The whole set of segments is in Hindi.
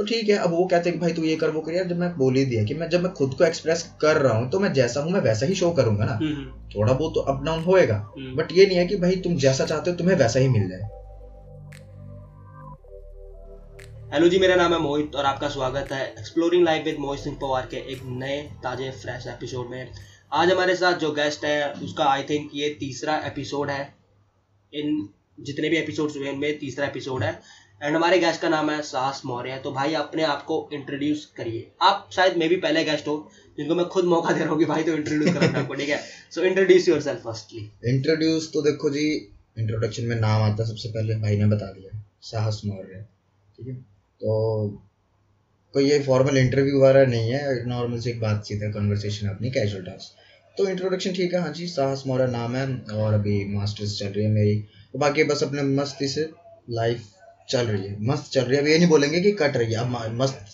तो ठीक है अब वो कहते हैं कि भाई तू ये कर वो कर। यार जब मैं बोल ही दिया कि मैं जब मैं खुद को एक्सप्रेस कर रहा हूँ तो मैं जैसा हूँ मैं वैसा ही शो करूँगा ना। हम्म, थोड़ा बहुत तो अप डाउन होएगा। हम्म। बट ये नहीं है कि भाई तुम जैसा चाहते हो तुम्हें वैसा ही मिल जाए। हेलो जी मेरा नाम है मोहित और आपका स्वागत है exploring life with Mohit Singh Pawar के एक नए ताजे फ्रेश एपिसोड में। आज हमारे साथ जो गेस्ट है उसका आई थिंक ये तीसरा एपिसोड है। इन जितने भी एपिसोड्स हुए इनमें तीसरा एपिसोड है। एंड हमारे गेस्ट का नाम है साहस मौर्य तो भाई अपने आप को इंट्रोड्यूस करिए। आप शायद मे भी पहले गेस्ट हो, जिनको मैं खुद मौका दे रहा हूँ कि भाई तो इंट्रोड्यूस करो अपने आपको, ठीक है? So introduce yourself firstly introduce तो देखो जी इंट्रोडक्शन में नाम आता सबसे पहले, भाई ने बता दिया, साहस मौर्य, ठीक है? तो कोई ये फॉर्मल इंटरव्यू वाला नहीं है नॉर्मल से एक बातचीत है कन्वर्सेशन अपनी कैजुअल टास्क तो इंट्रोडक्शन ठीक है हाँ जी, साहस मौर्य नाम है, और अभी मास्टर्स चल रही है मेरी। तो बाकी बस अपने मस्ती से लाइफ चल रही है मस्त चल रही है। अब ये नहीं बोलेंगे कि कट रही है अब मस्त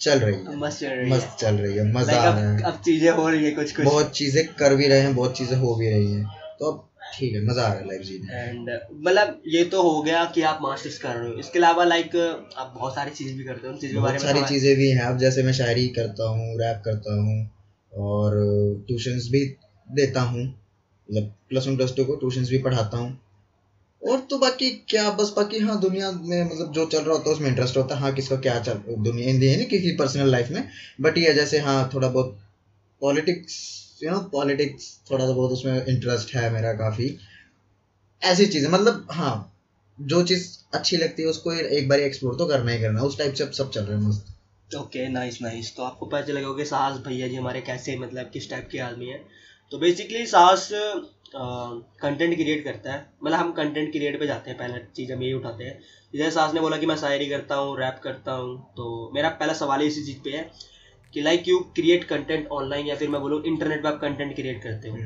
चल रही है। मस्त चल रही मस्त चल रही है है मज़ा आ रहा है। अब चीज़ें हो रही है कुछ कुछ। बहुत चीज़ें कर भी रहे हैं बहुत चीज़ें हो भी रही हैं। तो अब ठीक है मज़ा आ रहा है लाइफ जीने एंड मतलब ये तो हो गया कि आप मास्टर्स कर रहे हो। इसके अलावा लाइक आप बहुत सारी चीज़ भी करते हो उन चीज़ों के बारे में सारी चीज़ें भी हैं। अब जैसे मैं शायरी करता हूँ रैप करता हूँ और ट्यूशंस भी देता हूँ। मतलब प्लस वन प्लस टू को ट्यूशंस भी पढ़ाता हूँ। और तो बाकी क्या, बस बाकी हाँ दुनिया में मतलब जो चल रहा होता है, उसमें इंटरेस्ट होता है हाँ किसका क्या चल, दुनिया इन नहीं किसी पर्सनल लाइफ में बट ये जैसे हाँ थोड़ा बहुत पॉलिटिक्स यू नो पॉलिटिक्स थोड़ा सा बहुत उसमें इंटरेस्ट है मेरा काफ़ी। ऐसी चीज़ें मतलब हाँ जो चीज़ अच्छी लगती है, उसको एक बार एक्सप्लोर तो करना ही करना, उस टाइप से अब सब चल रहे हैं मस्त। ओके नाइस नाइस तो आपको पता चलेगा कि साहस भैया जी हमारे कैसे मतलब किस टाइप के आदमी है। तो बेसिकली साहस कंटेंट क्रिएट करता है। मतलब हम कंटेंट क्रिएट पे जाते हैं पहला चीज़ हम यही उठाते हैं। जैसे सास ने बोला कि मैं शायरी करता हूँ रैप करता हूँ तो मेरा पहला सवाल ही इसी चीज़ पे है कि like you create content online या फिर मैं बोलूँ इंटरनेट पे आप कंटेंट क्रिएट करते हो।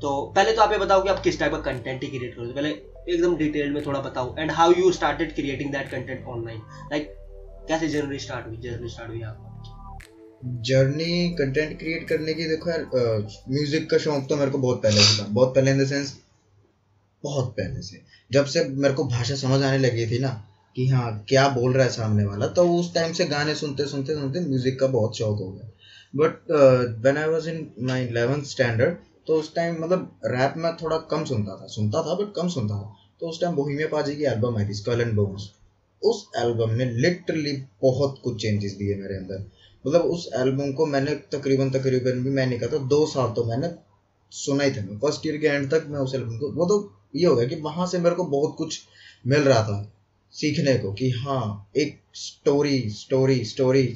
तो पहले तो आप ये बताओ कि आप किस टाइप का कंटेंट ही क्रिएट करोगे? पहले एकदम डिटेल में थोड़ा बताओ। And how you started creating that content online like कैसे जर्नी स्टार्ट हुई? जर्नी स्टार्ट हुई आपकी जर्नी कंटेंट क्रिएट करने की देखो यार म्यूज़िक का शौक तो मेरे को बहुत पहले से था। बहुत पहले इन द सेंस बहुत पहले से। जब से मेरे को भाषा समझ आने लगी थी ना, कि हाँ क्या बोल रहा है सामने वाला तो उस टाइम से गाने सुनते सुनते सुनते म्यूज़िक का बहुत शौक हो गया। But when I was in my 11th standard तो उस टाइम मतलब रैप में थोड़ा कम सुनता था। सुनता था बट कम सुनता था। तो उस टाइम बोहिमिया पाजी की एल्बम आई थी स्कल एंड बोन्स उस एल्बम ने लिटरली बहुत कुछ चेंजेस दिए मेरे अंदर। मतलब उस एल्बम को मैंने तकरीबन तकरीबन भी मैंने कहा था दो साल तो मैंने सुना ही था मैं। फ़र्स्ट ईयर के एंड तक मैं उस एल्बम को वो तो ये हो गया कि वहाँ से मेरे को बहुत कुछ मिल रहा था सीखने को कि हाँ एक स्टोरी स्टोरी स्टोरी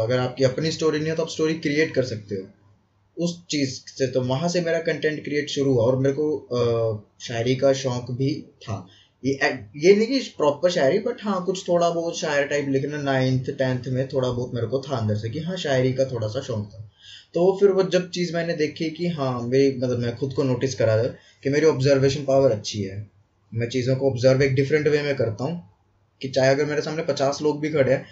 अगर आपकी अपनी स्टोरी नहीं हो तो आप स्टोरी क्रिएट कर सकते हो। उस चीज़ से तो वहाँ से मेरा कंटेंट क्रिएट शुरू हुआ और मेरे को अ, शायरी का शौक भी था। ये ये नहीं कि प्रॉपर शायरी बट हाँ कुछ थोड़ा बहुत शायर टाइप लिखना नाइन्थ टेंथ में थोड़ा बहुत मेरे को था अंदर से कि हाँ शायरी का थोड़ा सा शौक था। तो फिर वो जब चीज़ मैंने देखी कि हाँ मेरी मतलब मैं खुद को नोटिस करा था कि मेरी ऑब्जर्वेशन पावर अच्छी है। मैं चीज़ों को ऑब्ज़र्व एक डिफरेंट वे में करता हूँ कि चाहे अगर मेरे सामने पचास लोग भी खड़े हैं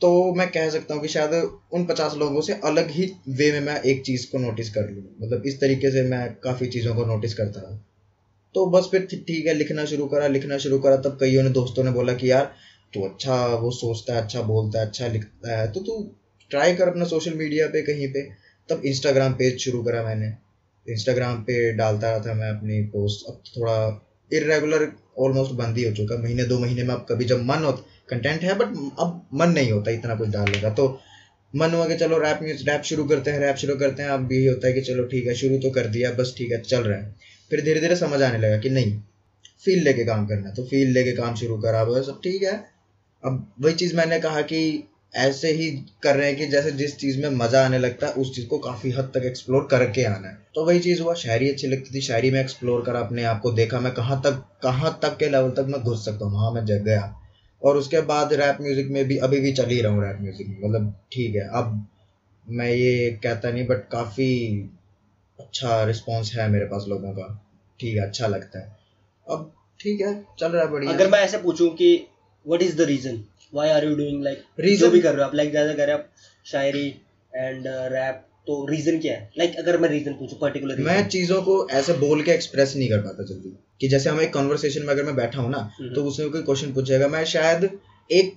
तो मैं कह सकता हूँ कि शायद उन पचास लोगों से अलग ही वे में मैं एक चीज़ को नोटिस कर लूँ। मतलब इस तरीके से मैं काफ़ी चीज़ों को नोटिस करता रहा। तो बस फिर ठीक है, लिखना शुरू करा, लिखना शुरू करा, तब कईयों ने दोस्तों ने बोला कि यार, तू अच्छा वो सोचता है अच्छा बोलता है अच्छा लिखता है तो तू ट्राई कर अपना सोशल मीडिया पे कहीं पे। तब इंस्टाग्राम पेज शुरू करा मैंने। इंस्टाग्राम पे डालता रहा था मैं अपनी पोस्ट अब थोड़ा इरेगुलर ऑलमोस्ट बंद ही हो चुका। महीने, दो महीने में अब कभी जब मन हो कंटेंट है बट अब मन नहीं होता इतना कुछ डालने का। तो मन हुआ कि चलो रैप म्यूज़िक रैप शुरू करते हैं रैप शुरू करते हैं। अब यही होता है कि चलो ठीक है, शुरू तो कर दिया, बस ठीक है, चल रहा है। फिर धीरे धीरे समझ आने लगा कि नहीं फील लेके काम करना तो फील लेके काम शुरू करा, बस सब ठीक है। अब वही चीज़ मैंने कहा कि ऐसे ही कर रहे हैं कि जैसे जिस चीज़ में मज़ा आने लगता है, उस चीज़ को काफ़ी हद तक एक्सप्लोर करके आना है। तो वही चीज़ हुआ, शायरी अच्छी लगती थी, शायरी में एक्सप्लोर करा, अपने आप को देखा, मैं कहाँ तक कहाँ तक के लेवल तक मैं घुस सकता हूँ? वहाँ मैं जग गया। और उसके बाद रैप म्यूज़िक में भी, अभी भी चल ही रहा हूँ रैप म्यूज़िक में मतलब ठीक है। अब मैं ये कहता नहीं बट काफ़ी अच्छा रिस्पॉन्स है मेरे पास लोगों का। ठीक है अच्छा लगता है। अब ठीक है चल रहा है बढ़िया। अगर मैं ऐसे पूछूँ कि what is the reason why are you doing like Reason- जो भी कर रहे हो आप लाइक जैसे कर रहे हो आप शायरी एंड रैप तो रीजन क्या है? लाइक like, अगर मैं रीजन पूछूँ पर्टिकुलर reason. मैं चीज़ों को ऐसे बोल के एक्सप्रेस नहीं कर पाता जल्दी। कि जैसे हम एक कन्वर्सेशन में अगर मैं बैठा हूँ ना हम्म। तो उसमें कोई क्वेश्चन पूछेगा। मैं शायद एक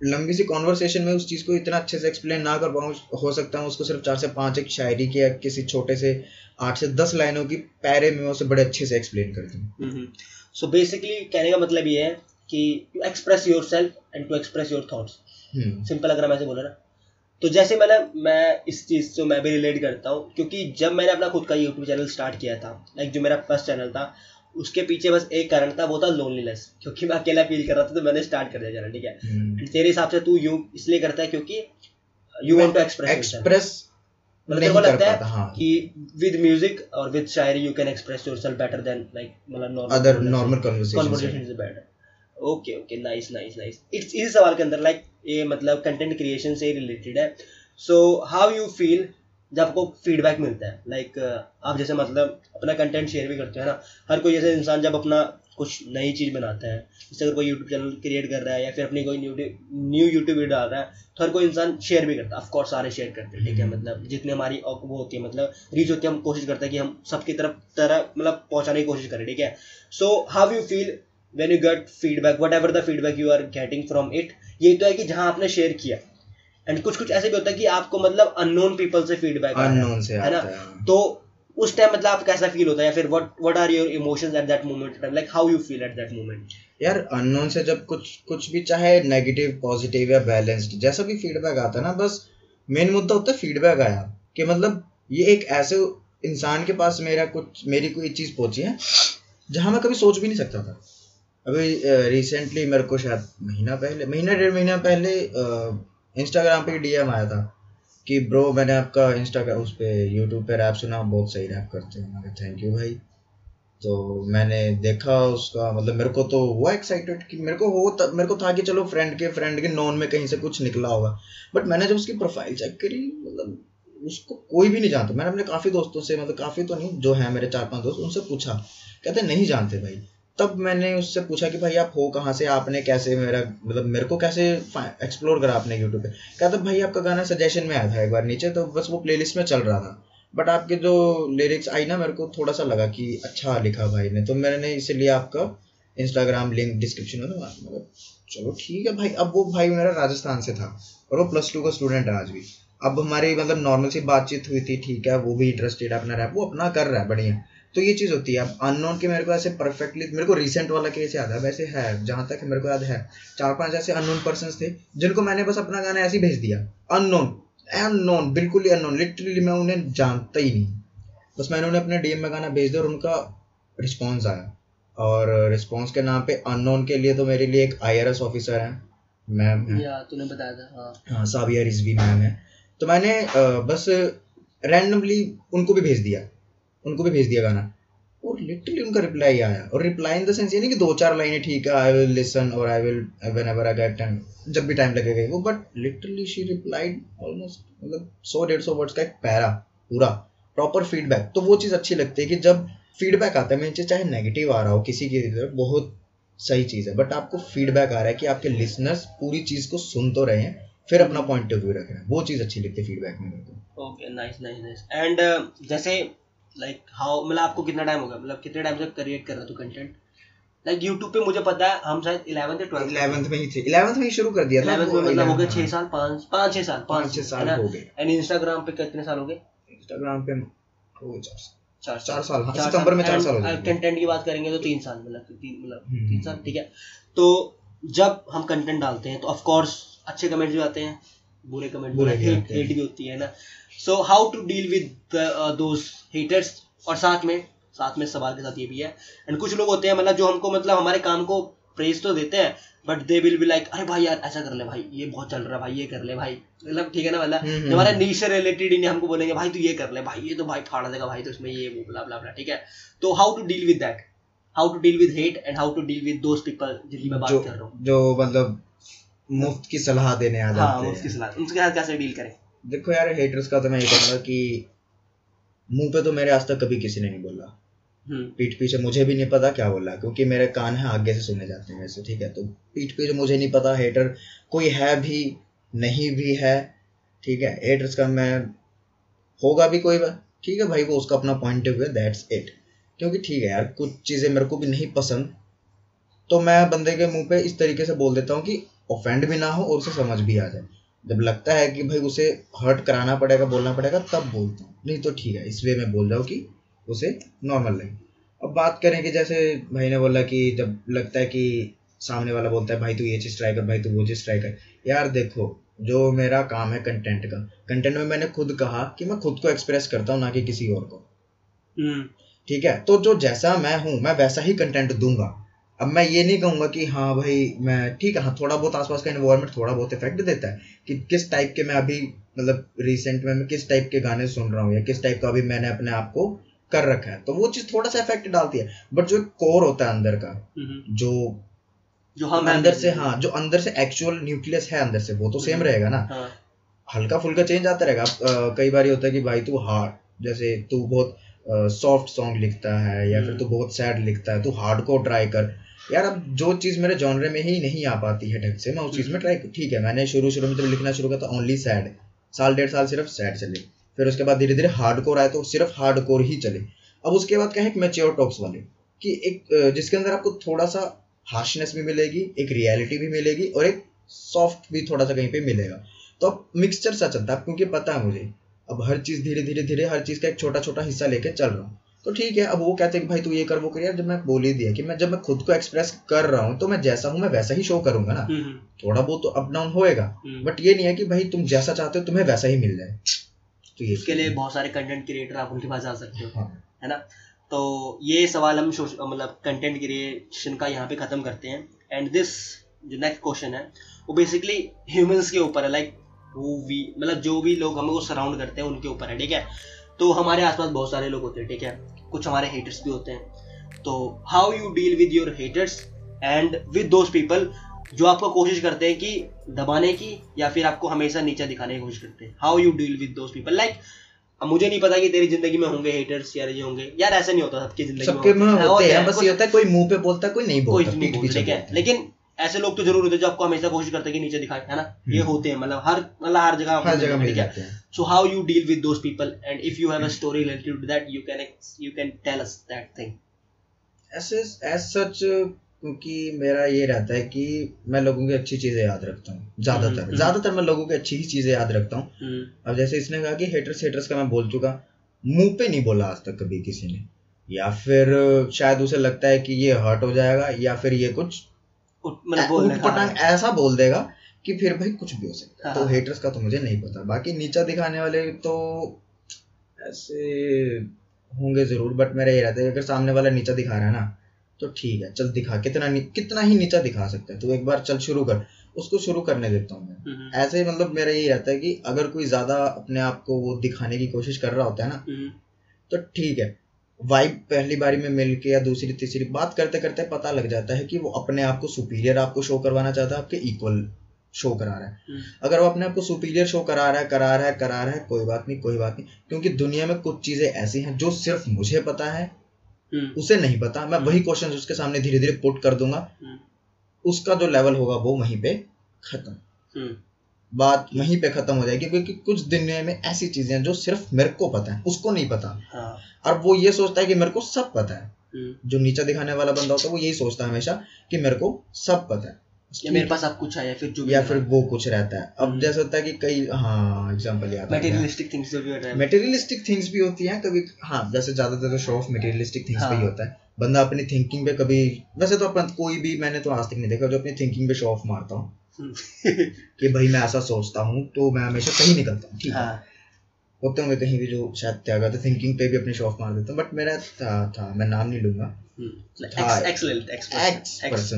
लंबी सी कॉन्वर्सेशन में उस चीज़ को इतना अच्छे से एक्सप्लेन ना कर पाऊँ हो सकता है उसको सिर्फ़ चार से पाँच एक शायरी की या किसी छोटे से आठ से दस लाइनों की पैरे में उसे बड़े अच्छे से एक्सप्लेन कर दूँ। सो बेसिकली कहने का मतलब ये है कि to express yourself and to express your thoughts simple अगर मैं ऐसे बोला ना तो जैसे मैंने मैं इस चीज़ से मैं भी रिलेट करता हूँ क्योंकि जब मैंने अपना खुद का यूट्यूब चैनल स्टार्ट किया था लाइक जो मेरा फ़र्स्ट चैनल था उसके पीछे बस एक कारण था वो था लोनलीनेस क्योंकि मैं अकेला फील कर रहा था तो मैंने स्टार्ट कर दिया चैनल ठीक है? हम्म। तेरे हिसाब से तू यू इसलिए करता है क्योंकि you want to express express मतलब लगता है हाँ. कि विद म्यूज़िक और with shayari you can express yourself better than like मतलब other normal conversation conversation is better okay okay nice nice nice it's इस सवाल के अंदर लाइक ये मतलब कंटेंट क्रिएशन से रिलेटेड है। सो हाउ यू फील जब आपको फीडबैक मिलता है लाइक like, आप जैसे मतलब अपना कंटेंट शेयर भी करते हैं ना? हर कोई जैसे इंसान जब अपना कुछ नई चीज़ बनाता है जैसे अगर कोई यूट्यूब चैनल क्रिएट कर रहा है या फिर अपनी कोई न्यू यूट्यूब वीडियो डाल रहा है तो हर कोई इंसान शेयर भी करता है। ऑफकोर्स सारे शेयर करते हैं ठीक है? हम्म। मतलब जितने हमारी वो होती है मतलब रीच होती है हम कोशिश करते हैं कि हम सबकी तरफ़ तरह मतलब पहुँचाने की कोशिश करें ठीक है? So how you feel when you get feedback whatever the feedback you are getting from it ये तो है कि जहाँ आपने शेयर किया एंड कुछ कुछ ऐसे भी होता है कि आपको मतलब अननोन पीपल से फीडबैक अननोन से है ना? तो उस टाइम मतलब आप कैसा फील होता है? या फिर what what are your emotions at that moment like how you feel at that moment यार अननोन से जब कुछ कुछ भी चाहे नेगेटिव पॉजिटिव या बैलेंस्ड जैसा भी फीडबैक आता है ना बस मेन मुद्दा होता है फीडबैक आया। कि मतलब ये एक ऐसे इंसान के पास मेरा कुछ मेरी कोई चीज़ पहुँची है जहाँ मैं कभी सोच भी नहीं सकता था। अभी रिसेंटली मेरे को शायद महीना पहले महीना डेढ़ महीना पहले इंस्टाग्राम पे डीएम आया था कि, ब्रो, मैंने आपका इंस्टाग्राम उस पर यूट्यूब पे रैप सुना, बहुत सही रैप करते हैं। मैंने थैंक यू भाई। तो मैंने देखा उसका मतलब मेरे को तो हुआ एक्साइटेड कि मेरे को हो मेरे को था कि चलो फ्रेंड के फ्रेंड के नॉन में कहीं से कुछ निकला होगा। बट मैंने जब उसकी प्रोफ़ाइल चेक करी मतलब उसको कोई भी नहीं जानता। मैंने अपने काफ़ी दोस्तों से मतलब काफ़ी तो नहीं, जो है मेरे चार पाँच दोस्त, उनसे पूछा। कहते, नहीं जानते भाई। तब मैंने उससे पूछा कि भाई आप हो कहाँ से? आपने कैसे मेरा मतलब मेरे को कैसे एक्सप्लोर करा आपने यूट्यूब पे? कहा था, भाई, आपका गाना सजेशन में आया था एक बार नीचे तो बस वो प्लेलिस्ट में चल रहा था। बट आपके जो लिरिक्स आई ना, मेरे को थोड़ा सा लगा कि अच्छा लिखा भाई ने। तो मैंने इसीलिए आपका इंस्टाग्राम लिंक डिस्क्रिप्शन में दवा मतलब चलो ठीक है भाई। अब वो भाई मेरा राजस्थान से था और वो प्लस टू का स्टूडेंट है आज भी। अब हमारी मतलब नॉर्मल सी बातचीत हुई थी, ठीक है, वो भी इंटरेस्टेड है अपना रैप वो अपना कर रहा है, बढ़िया। तो ये चीज़ होती है। अब अननोन के मेरे को ऐसे परफेक्टली मेरे को रिसेंट वाला केस याद है वैसे है जहाँ तक मेरे को याद है। चार पाँच ऐसे अननोन पर्सन थे जिनको मैंने बस अपना गाना ऐसे ही भेज दिया। अननोन अननोन बिल्कुल ही अननोन लिटरली मैं उन्हें जानता ही नहीं। बस मैंने उन्हें अपने डीएम में गाना भेज दिया और उनका रिस्पॉन्स आया। और रिस्पॉन्स के नाम पे अननोन के लिए तो मेरे लिए एक आईआरएस ऑफिसर है मैम तूने बताया था हाँ। हाँ साबिया रिजवी मैम है। तो मैंने बस रैंडमली उनको भी भेज दिया। उनको भी भेज दिया गाना। और लिटरली उनका रिप्लाई आया। और रिप्लाई इन द सेंस ये नहीं कि दो चार लाइनें, ठीक है आई विल लिसन और I will whenever I get time जब भी टाइम लगेगा वो but literally she replied almost मतलब सौ, डेढ़ सौ वर्ड्स का एक पैरा, पूरा प्रॉपर फीडबैक तो वो चीज़ अच्छी लगती है कि जब फीडबैक आता है मेरे चाहे नेगेटिव आ रहा हो, किसी की तरफ़, बहुत सही चीज़ है बट आपको फीडबैक आ रहा है कि आपके लिसनर्स पूरी चीज़ को सुन तो रहे हैं, फिर अपना पॉइंट ऑफ़ व्यू रख रहे हैं। वो चीज़ अच्छी लगती है फीडबैक में। Okay nice nice nice and जैसे लाइक हाउ मतलब आपको कितना टाइम हो गया मतलब कितने टाइम से क्रिएट कर रहा तू कंटेंट लाइक यूट्यूब पे मुझे पता है हम शायद इलेवंथ या ट्वेल्थ इलेवंथ में ही थे। इलेवंथ में ही शुरू कर दिया था इलेवंथ में मतलब हो गए छह साल पाँच पाँच छह साल पाँच छह साल हो गए। एंड इंस्टाग्राम पे कितने साल हो गए? इंस्टाग्राम पे हो गए चार चार साल। हाँ सितंबर में चार साल हो गए। कंटेंट की बात करेंगे तो तीन साल मतलब तीन मतलब हम्म, तीन साल ठीक है? तो जब हम कंटेंट डालते हैं तो ऑफ़ कोर्स अच्छे कमेंट्स भी आते हैं बुरे कमेंट बुरे हेट भी होती है ना? So how to deal with those haters और साथ में साथ में सवाल के साथ ये भी है। एंड कुछ लोग होते हैं मतलब जो हमको मतलब हमारे काम को प्रेज तो देते हैं but they will be like अरे भाई यार ऐसा कर ले भाई ये बहुत चल रहा है भाई ये कर ले भाई। मतलब ठीक है ना मतलब हमारे नीच से रिलेटेड ही हमको बोलेंगे भाई तू ये कर ले भाई ये तो भाई फाड़ देगा भाई तो इसमें ये वो ब्ला ब्ला ब्ला ठीक है? तो how to deal with that how to deal with hate and how to deal with those people जिनकी मैं बात कर रहा हूँ। जो मतलब मुफ़्त की सलाह देने आ हाँ, जाते हाँ, मुफ़्त की सलाह। उनके साथ कैसे डील करें? देखो यार हेटर्स का तो मैं ये कहूँगा कि मुँह पे तो मेरे आज तक कभी किसी ने नहीं बोला। हम्म। पीठ पीछे मुझे भी नहीं पता क्या बोला क्योंकि मेरे कान है आगे से सुने जाते हैं वैसे ठीक है? तो पीठ पीछे मुझे नहीं पता हेटर कोई है भी नहीं भी है ठीक है? हेटर्स का मैं होगा भी कोई ठीक है भाई? वो उसका अपना point of view that's it क्योंकि ठीक है यार कुछ चीज़ें मेरे को भी नहीं पसंद तो मैं बंदे के मुँह पे इस तरीके से बोल देता हूँ कि ऑफेंड भी ना हो और उसे समझ भी आ जाए। जब लगता है कि भाई उसे हर्ट कराना पड़ेगा बोलना पड़ेगा तब बोलता हूँ। नहीं तो ठीक है इस वे में बोल जाओ कि उसे नॉर्मल लगे। अब बात करें कि जैसे भाई ने बोला कि जब लगता है कि सामने वाला बोलता है भाई तू ये चीज़ ट्राई कर भाई तू वो चीज़ ट्राई कर। यार देखो जो मेरा काम है कंटेंट का कंटेंट में मैंने खुद कहा कि मैं खुद को एक्सप्रेस करता हूँ ना कि किसी और को। हम्म। ठीक है? तो जो जैसा मैं हूँ मैं वैसा ही कंटेंट दूँगा। अब मैं ये नहीं कहूँगा कि हाँ भाई मैं ठीक है हाँ थोड़ा बहुत आसपास का इन्वायरमेंट थोड़ा बहुत इफ़ेक्ट देता है कि किस टाइप के मैं अभी मतलब रिसेंट में मैं किस टाइप के गाने सुन रहा हूँ या किस टाइप का अभी मैंने अपने आप को कर रखा है। तो वो चीज़ थोड़ा सा इफ़ेक्ट डालती है। बट जो कोर होता है अंदर का हम्म। जो जो हम हैं अंदर से हाँ। जो अंदर से एक्चुअल न्यूक्लियस है अंदर से वो तो सेम हम्म। रहेगा ना। हाँ। हल्का फुल्का चेंज आता रहेगा। कई बार ये होता है कि भाई तू हार्ड जैसे तू बहुत सॉफ्ट सॉन्ग लिखता है या फिर हम्म। तू बहुत सैड लिखता है तू हार्ड को ट्राई कर। यार, अब जो चीज़ मेरे जॉनरे में ही नहीं आ पाती है ढंग से, मैं उस चीज़ में ट्राई ठीक है, मैंने शुरू शुरू में जब लिखना शुरू किया तो ओनली सैड साल, डेढ़ साल सिर्फ़ सैड चले। फिर उसके बाद धीरे धीरे हार्ड कोर आए तो सिर्फ़ हार्ड कोर ही चले। अब उसके बाद क्या है मेच्योर टॉक्स वाले, कि एक जिसके अंदर आपको थोड़ा सा हार्शनेस भी मिलेगी, एक रियलिटी भी मिलेगी और एक सॉफ्ट भी थोड़ा सा कहीं पे मिलेगा। तो अब मिक्सचर सा चलता है क्योंकि पता है मुझे, अब हर चीज़ धीरे धीरे धीरे हर चीज़ का एक छोटा छोटा हिस्सा लेके चल रहा हूँ। तो ठीक है अब वो कहते हैं कि भाई तू ये कर वो कर। यार जब मैं बोल ही दिया कि मैं जब मैं खुद को एक्सप्रेस कर रहा हूँ तो मैं जैसा हूँ मैं वैसा ही शो करूँगा ना। हम्म हम्म, थोड़ा बहुत तो अप डाउन होएगा। हम्म। बट ये नहीं है कि भाई तुम जैसा चाहते हो तुम्हें वैसा ही मिल जाए। तो ये उसके लिए बहुत सारे कंटेंट क्रिएटर आप उनके पास जा सकते हो हाँ। है ना? तो ये सवाल हम मतलब कंटेंट क्रिएशन का यहाँ पे ख़त्म करते हैं। एंड दिस जो नेक्स्ट क्वेश्चन है वो बेसिकली ह्यूमंस के ऊपर है लाइक वो वी मतलब जो भी लोग हमको सराउंड करते हैं उनके ऊपर है ठीक है? तो हमारे आसपास बहुत सारे लोग होते हैं ठीक है? कुछ हमारे हेटर्स भी होते हैं। तो how you deal with your haters and with those people जो आपको कोशिश करते हैं कि दबाने की या फिर आपको हमेशा नीचे दिखाने की कोशिश करते हैं। How you deal with those people like मुझे नहीं पता कि तेरी ज़िंदगी में होंगे हेटर्स या ये होंगे। यार ऐसा नहीं होता सबकी ज़िंदगी सबके में हाँ, होते हैं बस ये होता है कोई मुँह पे बोलता कोई नहीं बोलता कोई नहीं पीठ ठीक है? बोलता। लेकिन ऐसे लोग तो ज़रूर होते हैं जो आपको हमेशा कोशिश करते हैं कि नीचे दिखाए है ना? ये हम्म। होते हैं मतलब हर मतलब हर जगह हर जगह मिल ठीक जाते हैं। So how you deal with those people and if you have a story related to that you can you can tell us that thing. ऐसे एज सच क्योंकि मेरा ये रहता है कि मैं लोगों की अच्छी चीज़ें याद रखता हूँ हम्म, ज़्यादातर। हम्म। ज़्यादातर मैं लोगों की अच्छी ही चीज़ें याद रखता हूँ। हम्म, अब जैसे इसने कहा कि हेटर्स हेटर्स का मैं बोल चुका मुँह पे नहीं बोला आज तक कभी किसी ने। या फिर शायद उसे लगता है कि ये हर्ट हो जाएगा या फिर ये कुछ मतलब ऐसा बोल देगा कि फिर भाई कुछ भी हो सकता है। तो हाँ। हेटर्स का तो मुझे नहीं पता। बाकी नीचा दिखाने वाले तो ऐसे होंगे ज़रूर बट मेरा ये रहता है अगर सामने वाला नीचा दिखा रहा है ना तो ठीक है चल दिखा। कितना नी, कितना ही नीचा दिखा सकता है। तो एक बार चल शुरू कर। उसको शुरू करने देता हूँ मैं। हम्म, ऐसे मतलब मेरा यही रहता है कि अगर कोई ज़्यादा अपने आप को वो दिखाने की कोशिश कर रहा होता है ना हम्म, तो ठीक है। वाइब पहली बारी में मिल के या दूसरी तीसरी बात करते करते पता लग जाता है कि वो अपने आप को सुपीरियर आपको शो करवाना चाहता है आपके इक्वल शो करा रहा है। हम्म, अगर वो अपने आप को सुपीरियर शो करा रहा है करा रहा है करा रहा है कोई बात नहीं कोई बात नहीं। क्योंकि दुनिया में कुछ चीज़ें ऐसी हैं जो सिर्फ़ मुझे पता है हम्म, उसे नहीं पता। मैं वही क्वेश्चन उसके सामने धीरे धीरे पुट कर दूँगा। हम्म, उसका जो लेवल होगा वो वहीं पे खत्म। हम्म, बात वहीं पे खत्म हो जाएगी क्योंकि कुछ दुनिया में ऐसी चीज़ें हैं जो सिर्फ़ मेरे को पता है उसको नहीं पता। हाँ, और वो ये सोचता है कि मेरे को सब पता है। हम्म, जो नीचा दिखाने वाला बंदा होता है वो यही सोचता है हमेशा कि मेरे को सब पता है। या मेरे पास अब कुछ है या फिर जो या फिर वो कुछ रहता है। अब हम्म। जैसे होता है कि कई हाँ एग्जांपल याद मटेरियलिस्टिक थिंग्स भी हो रहा है। मेटेरियलिस्टिक थिंग्स भी होती हैं कभी हाँ जैसे ज़्यादातर तो शो ऑफ़ मेटेरियलिस्टिक थिंग्स पे ही। होता है। बंदा अपनी थिंकिंग पे कभी वैसे तो अपन कोई भी मैंने तो आज तक नहीं देखा जो अपनी थिंकिंग पे शो ऑफ़ मारता हूँ। हम्म, कि भाई मैं ऐसा सोचता हूँ तो मैं हमेशा सही निकलता हूँ ठीक है? हाँ, होते होंगे कहीं भी जो शायद त्यागा तो थिंकिंग पे भी अपनी शो ऑफ़ मार देता हूँ बट मेरा था था मैं नाम नहीं लूँगा। हम्म,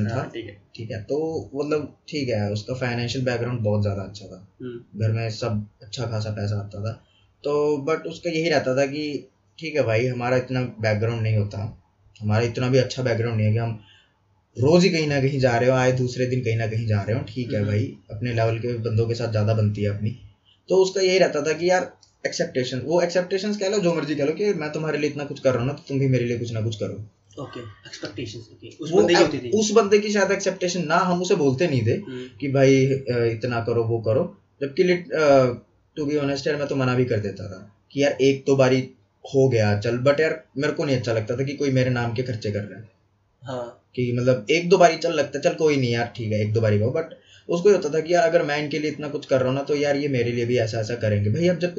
था। हाँ, ठीक है। तो मतलब ठीक है उसका फाइनेंशियल बैकग्राउंड बहुत ज़्यादा अच्छा था। हम्म, घर में सब अच्छा खासा पैसा आता था। तो बट उसका यही रहता था कि ठीक है भाई हमारा इतना बैकग्राउंड नहीं होता। हमारा इतना भी अच्छा बैकग्राउंड नहीं है कि हम रोज ही कहीं ना कहीं जा रहे हो आए दूसरे दिन कहीं ना कहीं जा रहे हो। ठीक है हम्म। भाई अपने लेवल के बंदों के साथ ज़्यादा बनती है अपनी। तो उसका यही रहता था कि यार एक्सेप्टेशन वो एक्सेप्टेशन कह लो जो मर्ज़ी कह लो कि मैं तुम्हारे लिए इतना कुछ कर रहा हूँ ना तो तुम भी मेरे लिए कुछ ना कुछ करो। ओके एक्सपेक्टेशंस ओके उस बंदे की होती थी। उस बंदे की शायद एक्सेप्टेशन ना हम उसे बोलते नहीं थे हम्म, कि भाई इतना करो वो करो। जबकि टू बी ऑनेस्ट यार मैं तो मना भी कर देता था कि यार एक दो बारी हो गया चल। बट यार मेरे को नहीं अच्छा लगता था कि कोई मेरे नाम के खर्चे कर रहा है। हाँ। कि मतलब एक दो बारी चल लगता चल कोई नहीं यार ठीक है एक दो बारी को बट उसको ये होता था कि यार अगर मैं इनके लिए इतना कुछ कर रहा हूँ ना तो यार ये मेरे लिए भी ऐसा ऐसा करेंगे। भाई अब जब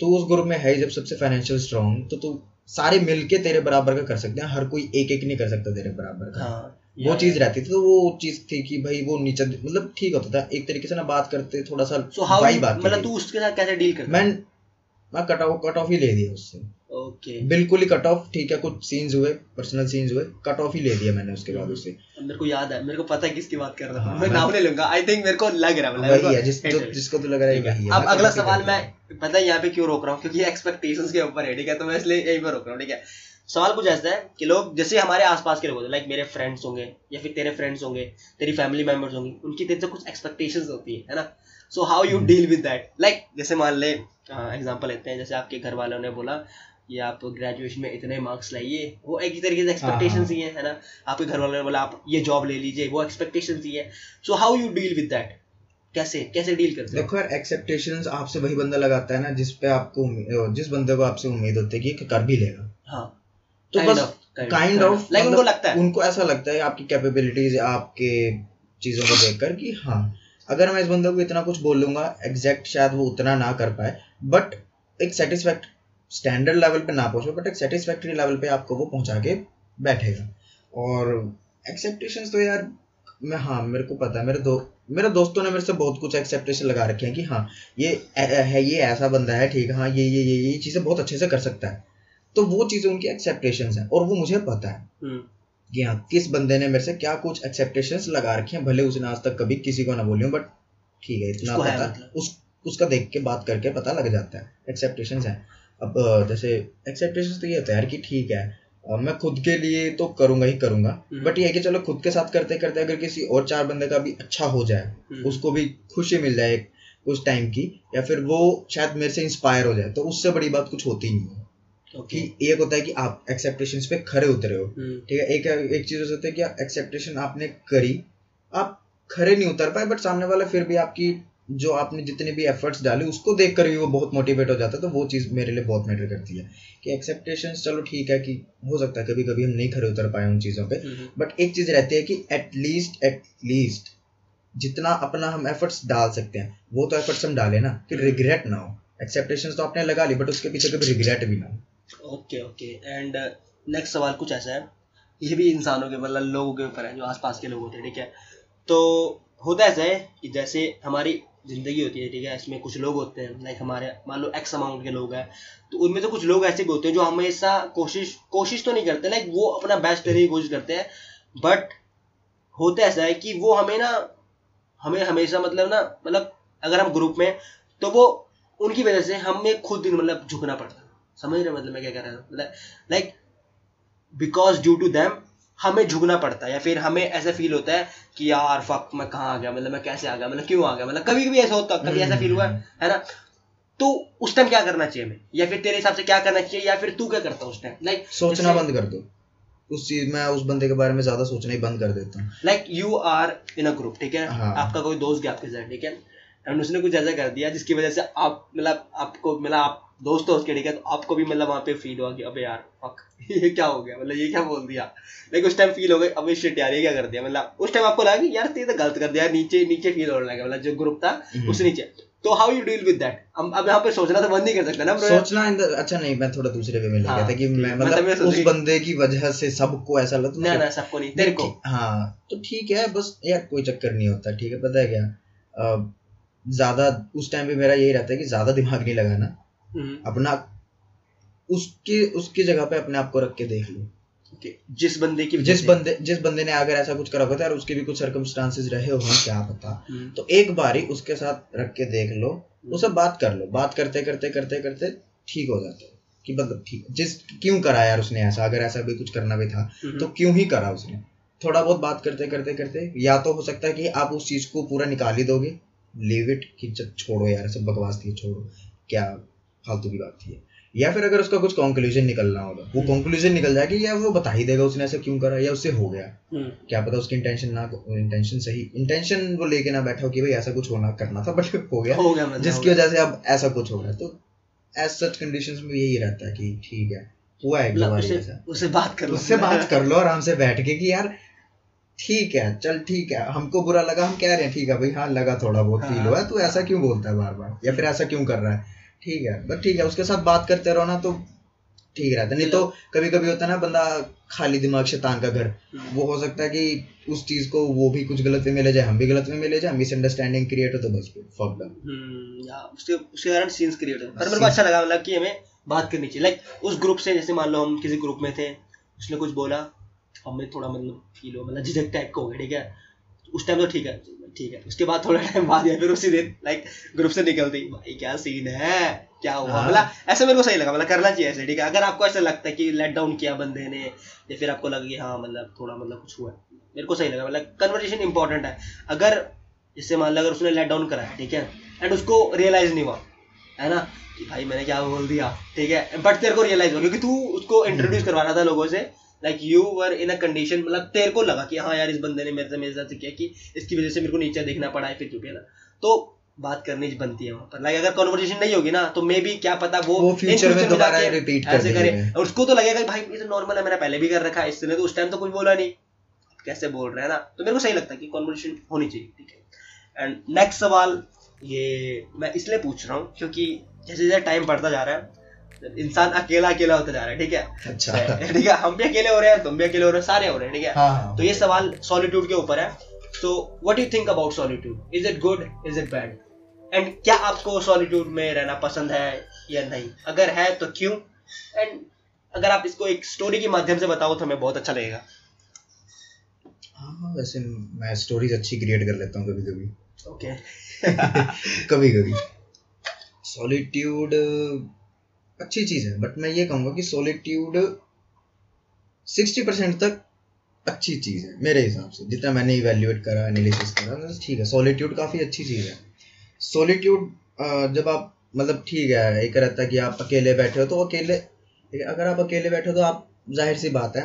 तू उस ग्रुप में है जब सबसे फाइनेंशियल स्ट्रांग तो तू सारे मिलके तेरे बराबर का कर सकते हैं। हर कोई एक एक नहीं कर सकता तेरे बराबर का। हाँ वो चीज़ रहती थी तो वो चीज़ थी कि भाई वो नीचे मतलब ठीक होता था। एक तरीके से ना बात करते थोड़ा सा so, वाइब आती मतलब तू उसके साथ कैसे डील करता? मैं मैं कट ऑफ़ कट ऑफ़ ही ले दिया उससे। ओके बिल्कुल ही कट ऑफ़ ठीक है कुछ सीन्स हुए पर्सनल सीन्स हुए कट ऑफ़ ही ले दिया मैंने उसके बाद उससे मेरे को याद है मेरे को पता है किसकी बात कर रहा हूँ। हाँ, मैं नाम नहीं लूँगा आई थिंक मेरे को लग रहा है मतलब वही है जिस जो, जिसको तो लग रहा है वही है अब अगला ऑफ़ ही सवाल मैं पता है यहाँ पे क्यों रोक रहा हूँ? क्योंकि एक्सपेक्टेशंस के ऊपर है ठीक है तो मैं इसलिए यहीं पर रोक रहा हूँ ठीक है। सवाल कुछ ऐसा है कि लोग जैसे हमारे आसपास के लोग होते हैं लाइक मेरे फ्रेंड्स होंगे या फिर तेरे फ्रेंड्स होंगे तेरी फैमिली मेंबर्स होंगी उनकी तेरे से कुछ एक्सपेक्टेशंस होती है है ना? So how you. Deal with that like जैसे मान ले एग्जांपल लेते हैं जैसे आपके घर वालों ने बोला ये आप ग्रेजुएशन में इतने मार्क्स लाइए। वो एक ही तरीके से एक्सपेक्टेशंस हाँ। ही है है ना? आपके घर वालों ने बोला आप ये जॉब ले लीजिए। वो एक्सपेक्टेशंस ही है। So how you deal with that कैसे कैसे डील करते हो? देखो यार एक्सेप्टेशंस आपसे वही बंदा लगाता है ना जिस पे आपको जिस बंदे को आपसे उम्मीद होती है कि कर भी लेगा। हाँ। तो Kind बस काइंड ऑफ़. Like उनको लगता है। उनको ऐसा लगता है आपकी कैपेबिलिटीज आपके चीज़ों को देखकर कि हाँ अगर मैं इस बंदे को इतना कुछ बोल लूँगा एग्जैक्ट शायद वो उतना ना कर पाए बट एक सेटिस्फैक्ट स्टैंडर्ड लेवल पे ना पहुँचे बट एक सेटिस्फैक्ट्री लेवल पे आपको वो पहुँचा के बैठेगा। और एक्सेप्टेशंस तो यार मैं हाँ मेरे को पता है मेरे दो मेरे दोस्तों ने मेरे से बहुत कुछ एक्सेप्टेशन लगा रखे हैं कि हाँ ये है ये ऐसा बंदा है ठीक है हाँ ये ये ये ये चीज़ें बहुत अच्छे से कर सकता है। तो वो चीज़ें उनकी एक्सेप्टेशंस हैं और वो मुझे पता है। हम्म, कि हाँ किस बंदे ने मेरे से क्या कुछ एक्सेप्टेशन लगा रखे हैं भले उसने आज तक कभी किसी को ना बोली बट ठीक है इतना है पता। मतलब। उस उसका देख के बात करके पता लग जाता है एक्सेप्टेशन है। अब जैसे एक्सेप्टेशंस तो ये होता है यार कि ठीक है अ, मैं खुद के लिए तो करूँगा ही करूँगा हम्म। बट ये है कि चलो खुद के साथ करते करते अगर किसी और चार बंदे का भी अच्छा हो जाए हम्म, उसको भी खुशी मिल जाए कुछ टाइम की या फिर वो शायद मेरे से इंस्पायर हो जाए तो उससे बड़ी बात कुछ होती नहीं है। कि एक होता है कि आप एक्सेप्टेशंस पे खड़े उतरे हो। हम्म, ठीक है एक एक चीज़ हो सकती है कि एक्सेप्टेशन आपने करी आप खड़े नहीं उतर पाए बट सामने वाला फिर भी आपकी जो आपने जितने भी एफर्ट्स डाले उसको देख कर भी वो बहुत मोटिवेट हो जाता है तो वो चीज़ मेरे लिए बहुत मैटर करती है कि एक्सेप्टेशंस चलो ठीक है कि हो सकता है कभी कभी हम नहीं खरे उतर पाए उन चीज़ों पे हम्म, बट एक चीज़ रहती है कि एटलीस्ट एटलीस्ट जितना अपना हम एफर्ट्स डाल सकते हैं वो तो एफर्ट्स हम डालें ना कि रिग्रेट ना हो। एक्सेप्टेशंस तो आपने लगा ली बट उसके पीछे कभी रिग्रेट भी ना हो। ओके ओके एंड नेक्स्ट सवाल कुछ ऐसा है? ये भी इंसानों के मतलब लोगों के ऊपर है जो आसपास के लोग होते हैं ठीक है? तो होता ऐसा है कि जैसे हमारी ज़िंदगी होती है, ठीक है? इसमें कुछ लोग होते हैं लाइक हमारे, मान लो एक्स अमाउंट के लोग हैं तो उनमें से कुछ लोग ऐसे भी होते हैं जो हमेशा कोशिश कोशिश तो नहीं करते लाइक वो अपना बेस्ट देने की कोशिश करते हैं बट होता ऐसा है कि वो हमें ना, हमें हमेशा मतलब ना मतलब अगर हम ग्रुप में तो वो उनकी वजह से हमें खुद मतलब झुकना पड़ता है। समझ रहे मतलब मैं क्या कह रहा हूँ? Like because due to them हमें झुकना पड़ता है या फिर हमें ऐसा फील होता है कि यार फक मैं कहाँ आ गया? मतलब मैं कैसे आ गया? मतलब क्यों आ गया? मतलब कभी कभी ऐसा होता है कभी ऐसा फील हुआ है है ना? तो उस टाइम क्या करना चाहिए हमें? या फिर तेरे हिसाब से क्या करना चाहिए या फिर तू क्या करता उस टाइम लाइक सोचना बंद कर दो। उस चीज़ मैं उस बंदे के बारे में ज़्यादा सोचना ही बंद कर देता हूँ। Like you are in a group ठीक है? हाँ। आपका कोई दोस्त गया आपके साथ ठीक है? एंड उसने कुछ ऐसा कर दिया जिसकी वजह से आप मतलब आपको मतलब आप दोस्त हो उसके ठीक है? तो आपको भी मतलब वहाँ पे फील हुआ कि अबे यार फक ये क्या हो गया? मतलब ये क्या बोल दिया? लेकिन उस टाइम फील हो गई अबे शिट यार ये क्या कर दिया? मतलब उस टाइम आपको लगा कि यार ये तो गलत कर दिया नीचे नीचे फील होने लगा मतलब जो ग्रुप था हम्म। उससे नीचे। तो how you deal with that अब यहाँ पे सोचना तो बंद नहीं कर सकते ना सोचना इन अच्छा नहीं मैं थोड़ा दूसरे वे में ले हाँ, गया था कि ठीक। मैं मतलब मतलब मैं उस बंदे की वजह से सबको ऐसा लगता ना ना सबको नहीं तेरे को। हाँ तो ठीक है बस यार कोई चक्कर नहीं होता ठीक है पता है क्या? ज़्यादा उस टाइम पे मेरा यही रहता है कि ज़्यादा दिमाग नहीं लगाना। अपना उसके उसकी जगह पे अपने आप को रख के देख लो। okay. जिस बंदे की जिस बंदे जिस बंदे ने अगर ऐसा कुछ करा होता है और उसके भी कुछ सर्कमस्टांसेस रहे हो क्या पता। हम्म, तो एक बार ही उसके साथ रख के देख लो उससे बात कर लो। बात करते करते करते करते ठीक हो जाता है कि मतलब ठीक जिस क्यों करा यार उसने ऐसा? अगर ऐसा भी कुछ करना भी था हम्म, तो क्यों ही करा उसने? थोड़ा बहुत बात करते करते करते या तो हो सकता है कि आप उस चीज़ को पूरा निकाल ही दोगे। लीव इट कि छोड़ो यार सब बकवास थी छोड़ो। क्या फालतू की बात थी। या फिर अगर उसका कुछ कंक्लूजन निकलना होगा वो हम्म। कंक्लूजन निकल जाए कि या वो बता ही देगा उसने ऐसा क्यों करा या उससे हो गया। हम्म, क्या पता उसकी इंटेंशन ना इंटेंशन सही इंटेंशन वो लेके ना बैठा हो कि भाई ऐसा कुछ होना करना था बट हो गया। हो गया जिसकी वजह से अब ऐसा कुछ हो रहा है। तो एज सच कंडीशंस में यही रहता है कि ठीक है हुआ है मतलब उससे उससे बात कर लो। उससे बात कर लो आराम से बैठ के कि यार ठीक है चल ठीक है हमको बुरा लगा हम कह रहे हैं ठीक है भाई हाँ लगा थोड़ा बहुत फील हाँ। हुआ तू ऐसा क्यों बोलता है बार बार या फिर ऐसा क्यों कर रहा है? ठीक है बट ठीक है उसके साथ बात करते रहो ना तो ठीक रहता है। नहीं तो कभी कभी होता है ना बंदा खाली दिमाग शैतान का घर। वो हो सकता है कि उस चीज़ को वो भी कुछ गलत में ले जाए हम भी गलत में ले जाए मिसअंडरस्टैंडिंग क्रिएट हो तो बस फक डन हम्म, या उसके उसके कारण सीन्स क्रिएट हो। पर मेरे को अच्छा लगा मतलब कि हमें बात करनी चाहिए। लाइक उस ग्रुप से जैसे मान लो हम किसी ग्रुप में थे उसने कुछ बोला हमें थोड़ा मतलब फील हो मतलब झिझक टाइप का हो गया ठीक है? उस टाइम तो ठीक है। ठीक है। उसके बाद थोड़ा टाइम बाद या फिर उसी दिन लाइक ग्रुप से निकलती भाई क्या सीन है? क्या हुआ? हाँ। मतलब ऐसे मेरे को सही लगा। मतलब करना चाहिए ऐसे ठीक है? अगर आपको ऐसा लगता है कि लेट डाउन किया बंदे ने या फिर आपको लगा हाँ मतलब थोड़ा मतलब कुछ हुआ मेरे को सही लगा। मतलब कन्वर्जेशन इंपॉर्टेंट है। अगर जैसे मान लो अगर उसने लेट डाउन करा है ठीक है? एंड उसको रियलाइज़ नहीं हुआ है ना? कि भाई मैंने क्या बोल दिया ठीक है? बट तेरे को रियलाइज़ हुआ क्योंकि तू उसको इंट्रोड्यूस करवा रहा था लोगों से like you were in a condition मतलब तेरे को लगा कि हाँ यार इस बंदे ने मेरे से मेरे साथ किया कि इसकी वजह से मेरे को नीचे देखना पड़ा है फिर चुके ना? तो बात करनी बनती है वहाँ पर। लाइक अगर कॉन्वर्जेशन नहीं होगी ना तो मे भी क्या पता वो वो future में दोबारा repeat ऐसे करे। और उसको तो लगेगा भाई ये तो नॉर्मल है मैंने पहले भी कर रखा है इसने तो उस टाइम तो कुछ बोला नहीं। कैसे बोल रहे हैं ना? तो मेरे को सही लगता है कि कॉन्वर्जेशन होनी चाहिए ठीक है? एंड नेक्स्ट सवाल ये मैं इसलिए पूछ रहा हूँ क्योंकि जैसे जैसे टाइम बढ़ता जा रहा है इंसान अकेला अकेला होता जा रहा है ठीक है? अच्छा। ठीक है हम भी अकेले हो रहे हैं तुम भी अकेले हो रहे हो सारे हो रहे हैं ठीक है? हाँ हाँ। तो ये सवाल सॉलिट्यूड के ऊपर है। तो what you think about solitude is it good is it bad and क्या आपको सॉलिट्यूड में रहना पसंद है या नहीं? अगर है तो क्यों? एंड अगर आप इसको एक स्टोरी के माध्यम से बताओ तो हमें बहुत अच्छा लगेगा। हाँ वैसे मैं स्टोरीज अच्छी क्रिएट कर लेता हूँ कभी कभी ओके कभी कभी सॉलिट्यूड अच्छी चीज़ है बट मैं ये कहूँगा कि सॉलिट्यूड सिक्सटी परसेंट तक अच्छी चीज़ है, मेरे हिसाब से। जितना मैंने इवेल्युएट करा एनालिसिस करा तो ठीक है सॉलिट्यूड काफ़ी अच्छी चीज़ है। सॉलिट्यूड जब आप मतलब ठीक है, एक रहता कि आप अकेले बैठे हो तो अकेले, अगर आप अकेले बैठे हो तो आप, ज़ाहिर सी बात है,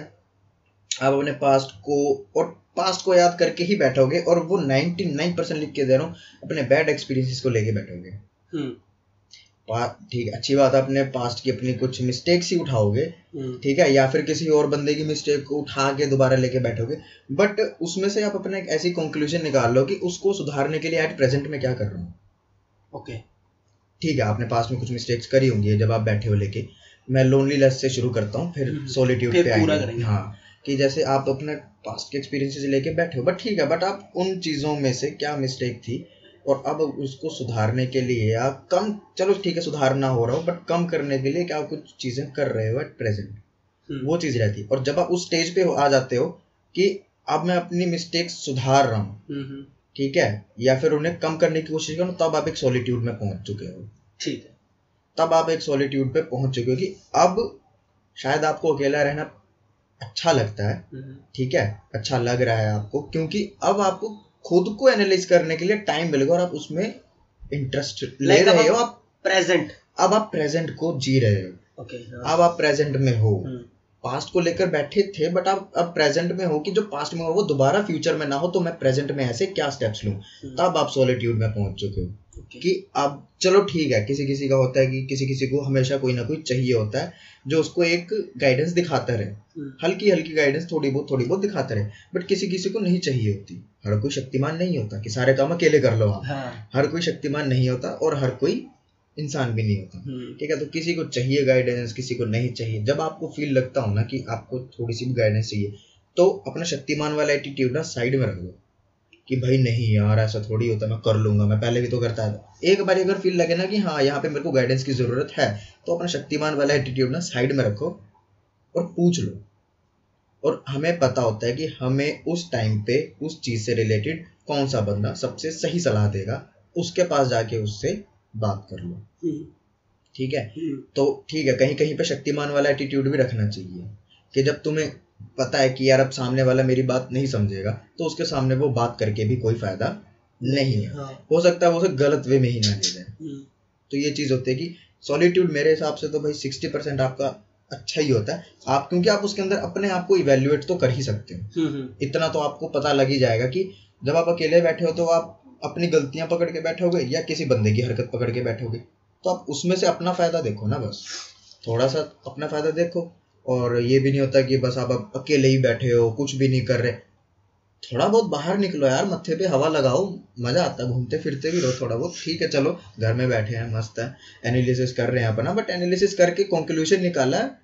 आप अपने पास्ट को, और पास्ट को याद करके ही बैठोगे, और वो 99 परसेंट लिख के दे रहा हूँ, अपने बैड एक्सपीरियंसेस को लेके बैठोगे। हम्म। ठीक है अच्छी बात है अपने पास्ट की अपनी कुछ मिस्टेक्स ही उठाओगे हम्म। ठीक है या फिर किसी और बंदे की मिस्टेक को उठा के दोबारा लेके बैठोगे बट उसमें से आप अपने एक ऐसी कंक्लूजन निकाल लो कि उसको सुधारने के लिए एट प्रेजेंट में क्या कर रहा हूँ। ओके ठीक है आपने पास्ट में कुछ मिस्टेक्स करी होंगी जब आप बैठे हो लेके। मैं लोनलीनेस से शुरू करता हूँ फिर हम्म, सॉलिट्यूड फिर पे आएँगे। हाँ कि जैसे आप अपने पास्ट के एक्सपीरियंसेस लेके बैठे हो बट ठीक है बट आप उन चीज़ों में से क्या मिस्टेक थी और अब उसको सुधारने के लिए आप कम चलो ठीक है सुधारना हो रहा हो बट कम करने के लिए क्या कुछ चीज़ें कर रहे हो एट प्रेजेंट हम्म, वो चीज़ रहती है। और जब आप उस स्टेज पे हो- आ जाते हो कि अब मैं अपनी मिस्टेक सुधार रहा हूँ हम्म, हम्म, ठीक है या फिर उन्हें कम करने की कोशिश करो तब आप एक सॉलिट्यूड में पहुँच चुके हो। ठीक है। तब आप एक सॉलिट्यूड पे पहुँच चुके हो कि अब शायद आपको अकेला रहना अच्छा लगता है ठीक है अच्छा लग रहा है आपको क्योंकि अब आपको खुद को एनालाइज करने के लिए टाइम मिलेगा और आप उसमें इंटरेस्ट ले Like रहे हो आप प्रेजेंट अब आप प्रेजेंट को जी रहे हो। ओके अब आप प्रेजेंट में हो। हम्म, पास्ट को लेकर बैठे थे बट आप अब प्रेजेंट में हो कि जो पास्ट में हो वो दोबारा फ्यूचर में ना हो तो मैं प्रेजेंट में ऐसे क्या स्टेप्स लूँ? तब आप सॉलिट्यूड में पहुँच चुके हो। ओके कि अब चलो ठीक है किसी किसी का होता है कि किसी किसी को हमेशा कोई ना कोई चाहिए होता है। जो उसको एक गाइडेंस दिखाता रहे। हम्म, हल्की हल्की गाइडेंस थोड़ी बहुत थोड़ी बहुत दिखाता रहे। बट किसी किसी को नहीं चाहिए होती। हर कोई शक्तिमान नहीं होता कि सारे काम अकेले कर लो आप। हाँ। हर कोई शक्तिमान नहीं होता और हर कोई इंसान भी नहीं होता। हम्म, ठीक है तो किसी को चाहिए गाइडेंस किसी को नहीं चाहिए। जब आपको फील लगता हो ना कि आपको थोड़ी सी भी गाइडेंस चाहिए तो अपना शक्तिमान वाला एटीट्यूड ना साइड में रख दो। कि भाई नहीं यार ऐसा थोड़ी होता मैं कर लूँगा मैं पहले भी तो करता था। एक बार अगर फील लगे ना कि हाँ यहाँ पे मेरे को गाइडेंस की ज़रूरत है तो अपना शक्तिमान वाला एटीट्यूड ना साइड में रखो और पूछ लो। और हमें पता होता है कि हमें उस टाइम पे उस चीज़ से रिलेटेड कौन सा बंदा सबसे सही सलाह देगा उसके पास जाके उससे बात कर लो। हम्म, ठीक है? हम्म, तो ठीक है कहीं कहीं पे शक्तिमान वाला एटीट्यूड भी रखना चाहिए कि जब तुम्हें पता है कि यार अब सामने वाला मेरी बात नहीं समझेगा तो उसके सामने वो बात करके भी कोई फ़ायदा नहीं है। हाँ। हो सकता है वो उसे गलत वे में ही ना ले जाए हम्म, तो ये चीज़ होती है कि सॉलिट्यूड मेरे हिसाब से तो भाई सिक्सटी परसेंट आपका अच्छा ही होता है। आप क्योंकि आप उसके अंदर अपने आप को इवेल्युएट तो कर ही सकते हो। हम्म, हम्म, इतना तो आपको पता लग ही जाएगा कि जब आप अकेले बैठे हो तो आप अपनी गलतियाँ पकड़ के बैठोगे या किसी बंदे की हरकत पकड़ के बैठोगे तो आप उसमें से अपना फ़ायदा देखो ना बस। थोड़ा सा अपना फ़ायदा देखो। और ये भी नहीं होता कि बस आप अब अकेले ही बैठे हो कुछ भी नहीं कर रहे। थोड़ा बहुत बाहर निकलो यार मत्थे पे हवा लगाओ मज़ा आता है घूमते फिरते भी रहो थोड़ा बहुत। ठीक है चलो घर में बैठे हैं मस्त है। एनालिसिस कर रहे हैं अपना बट एनालिसिस करके कंक्लूजन निकाला। है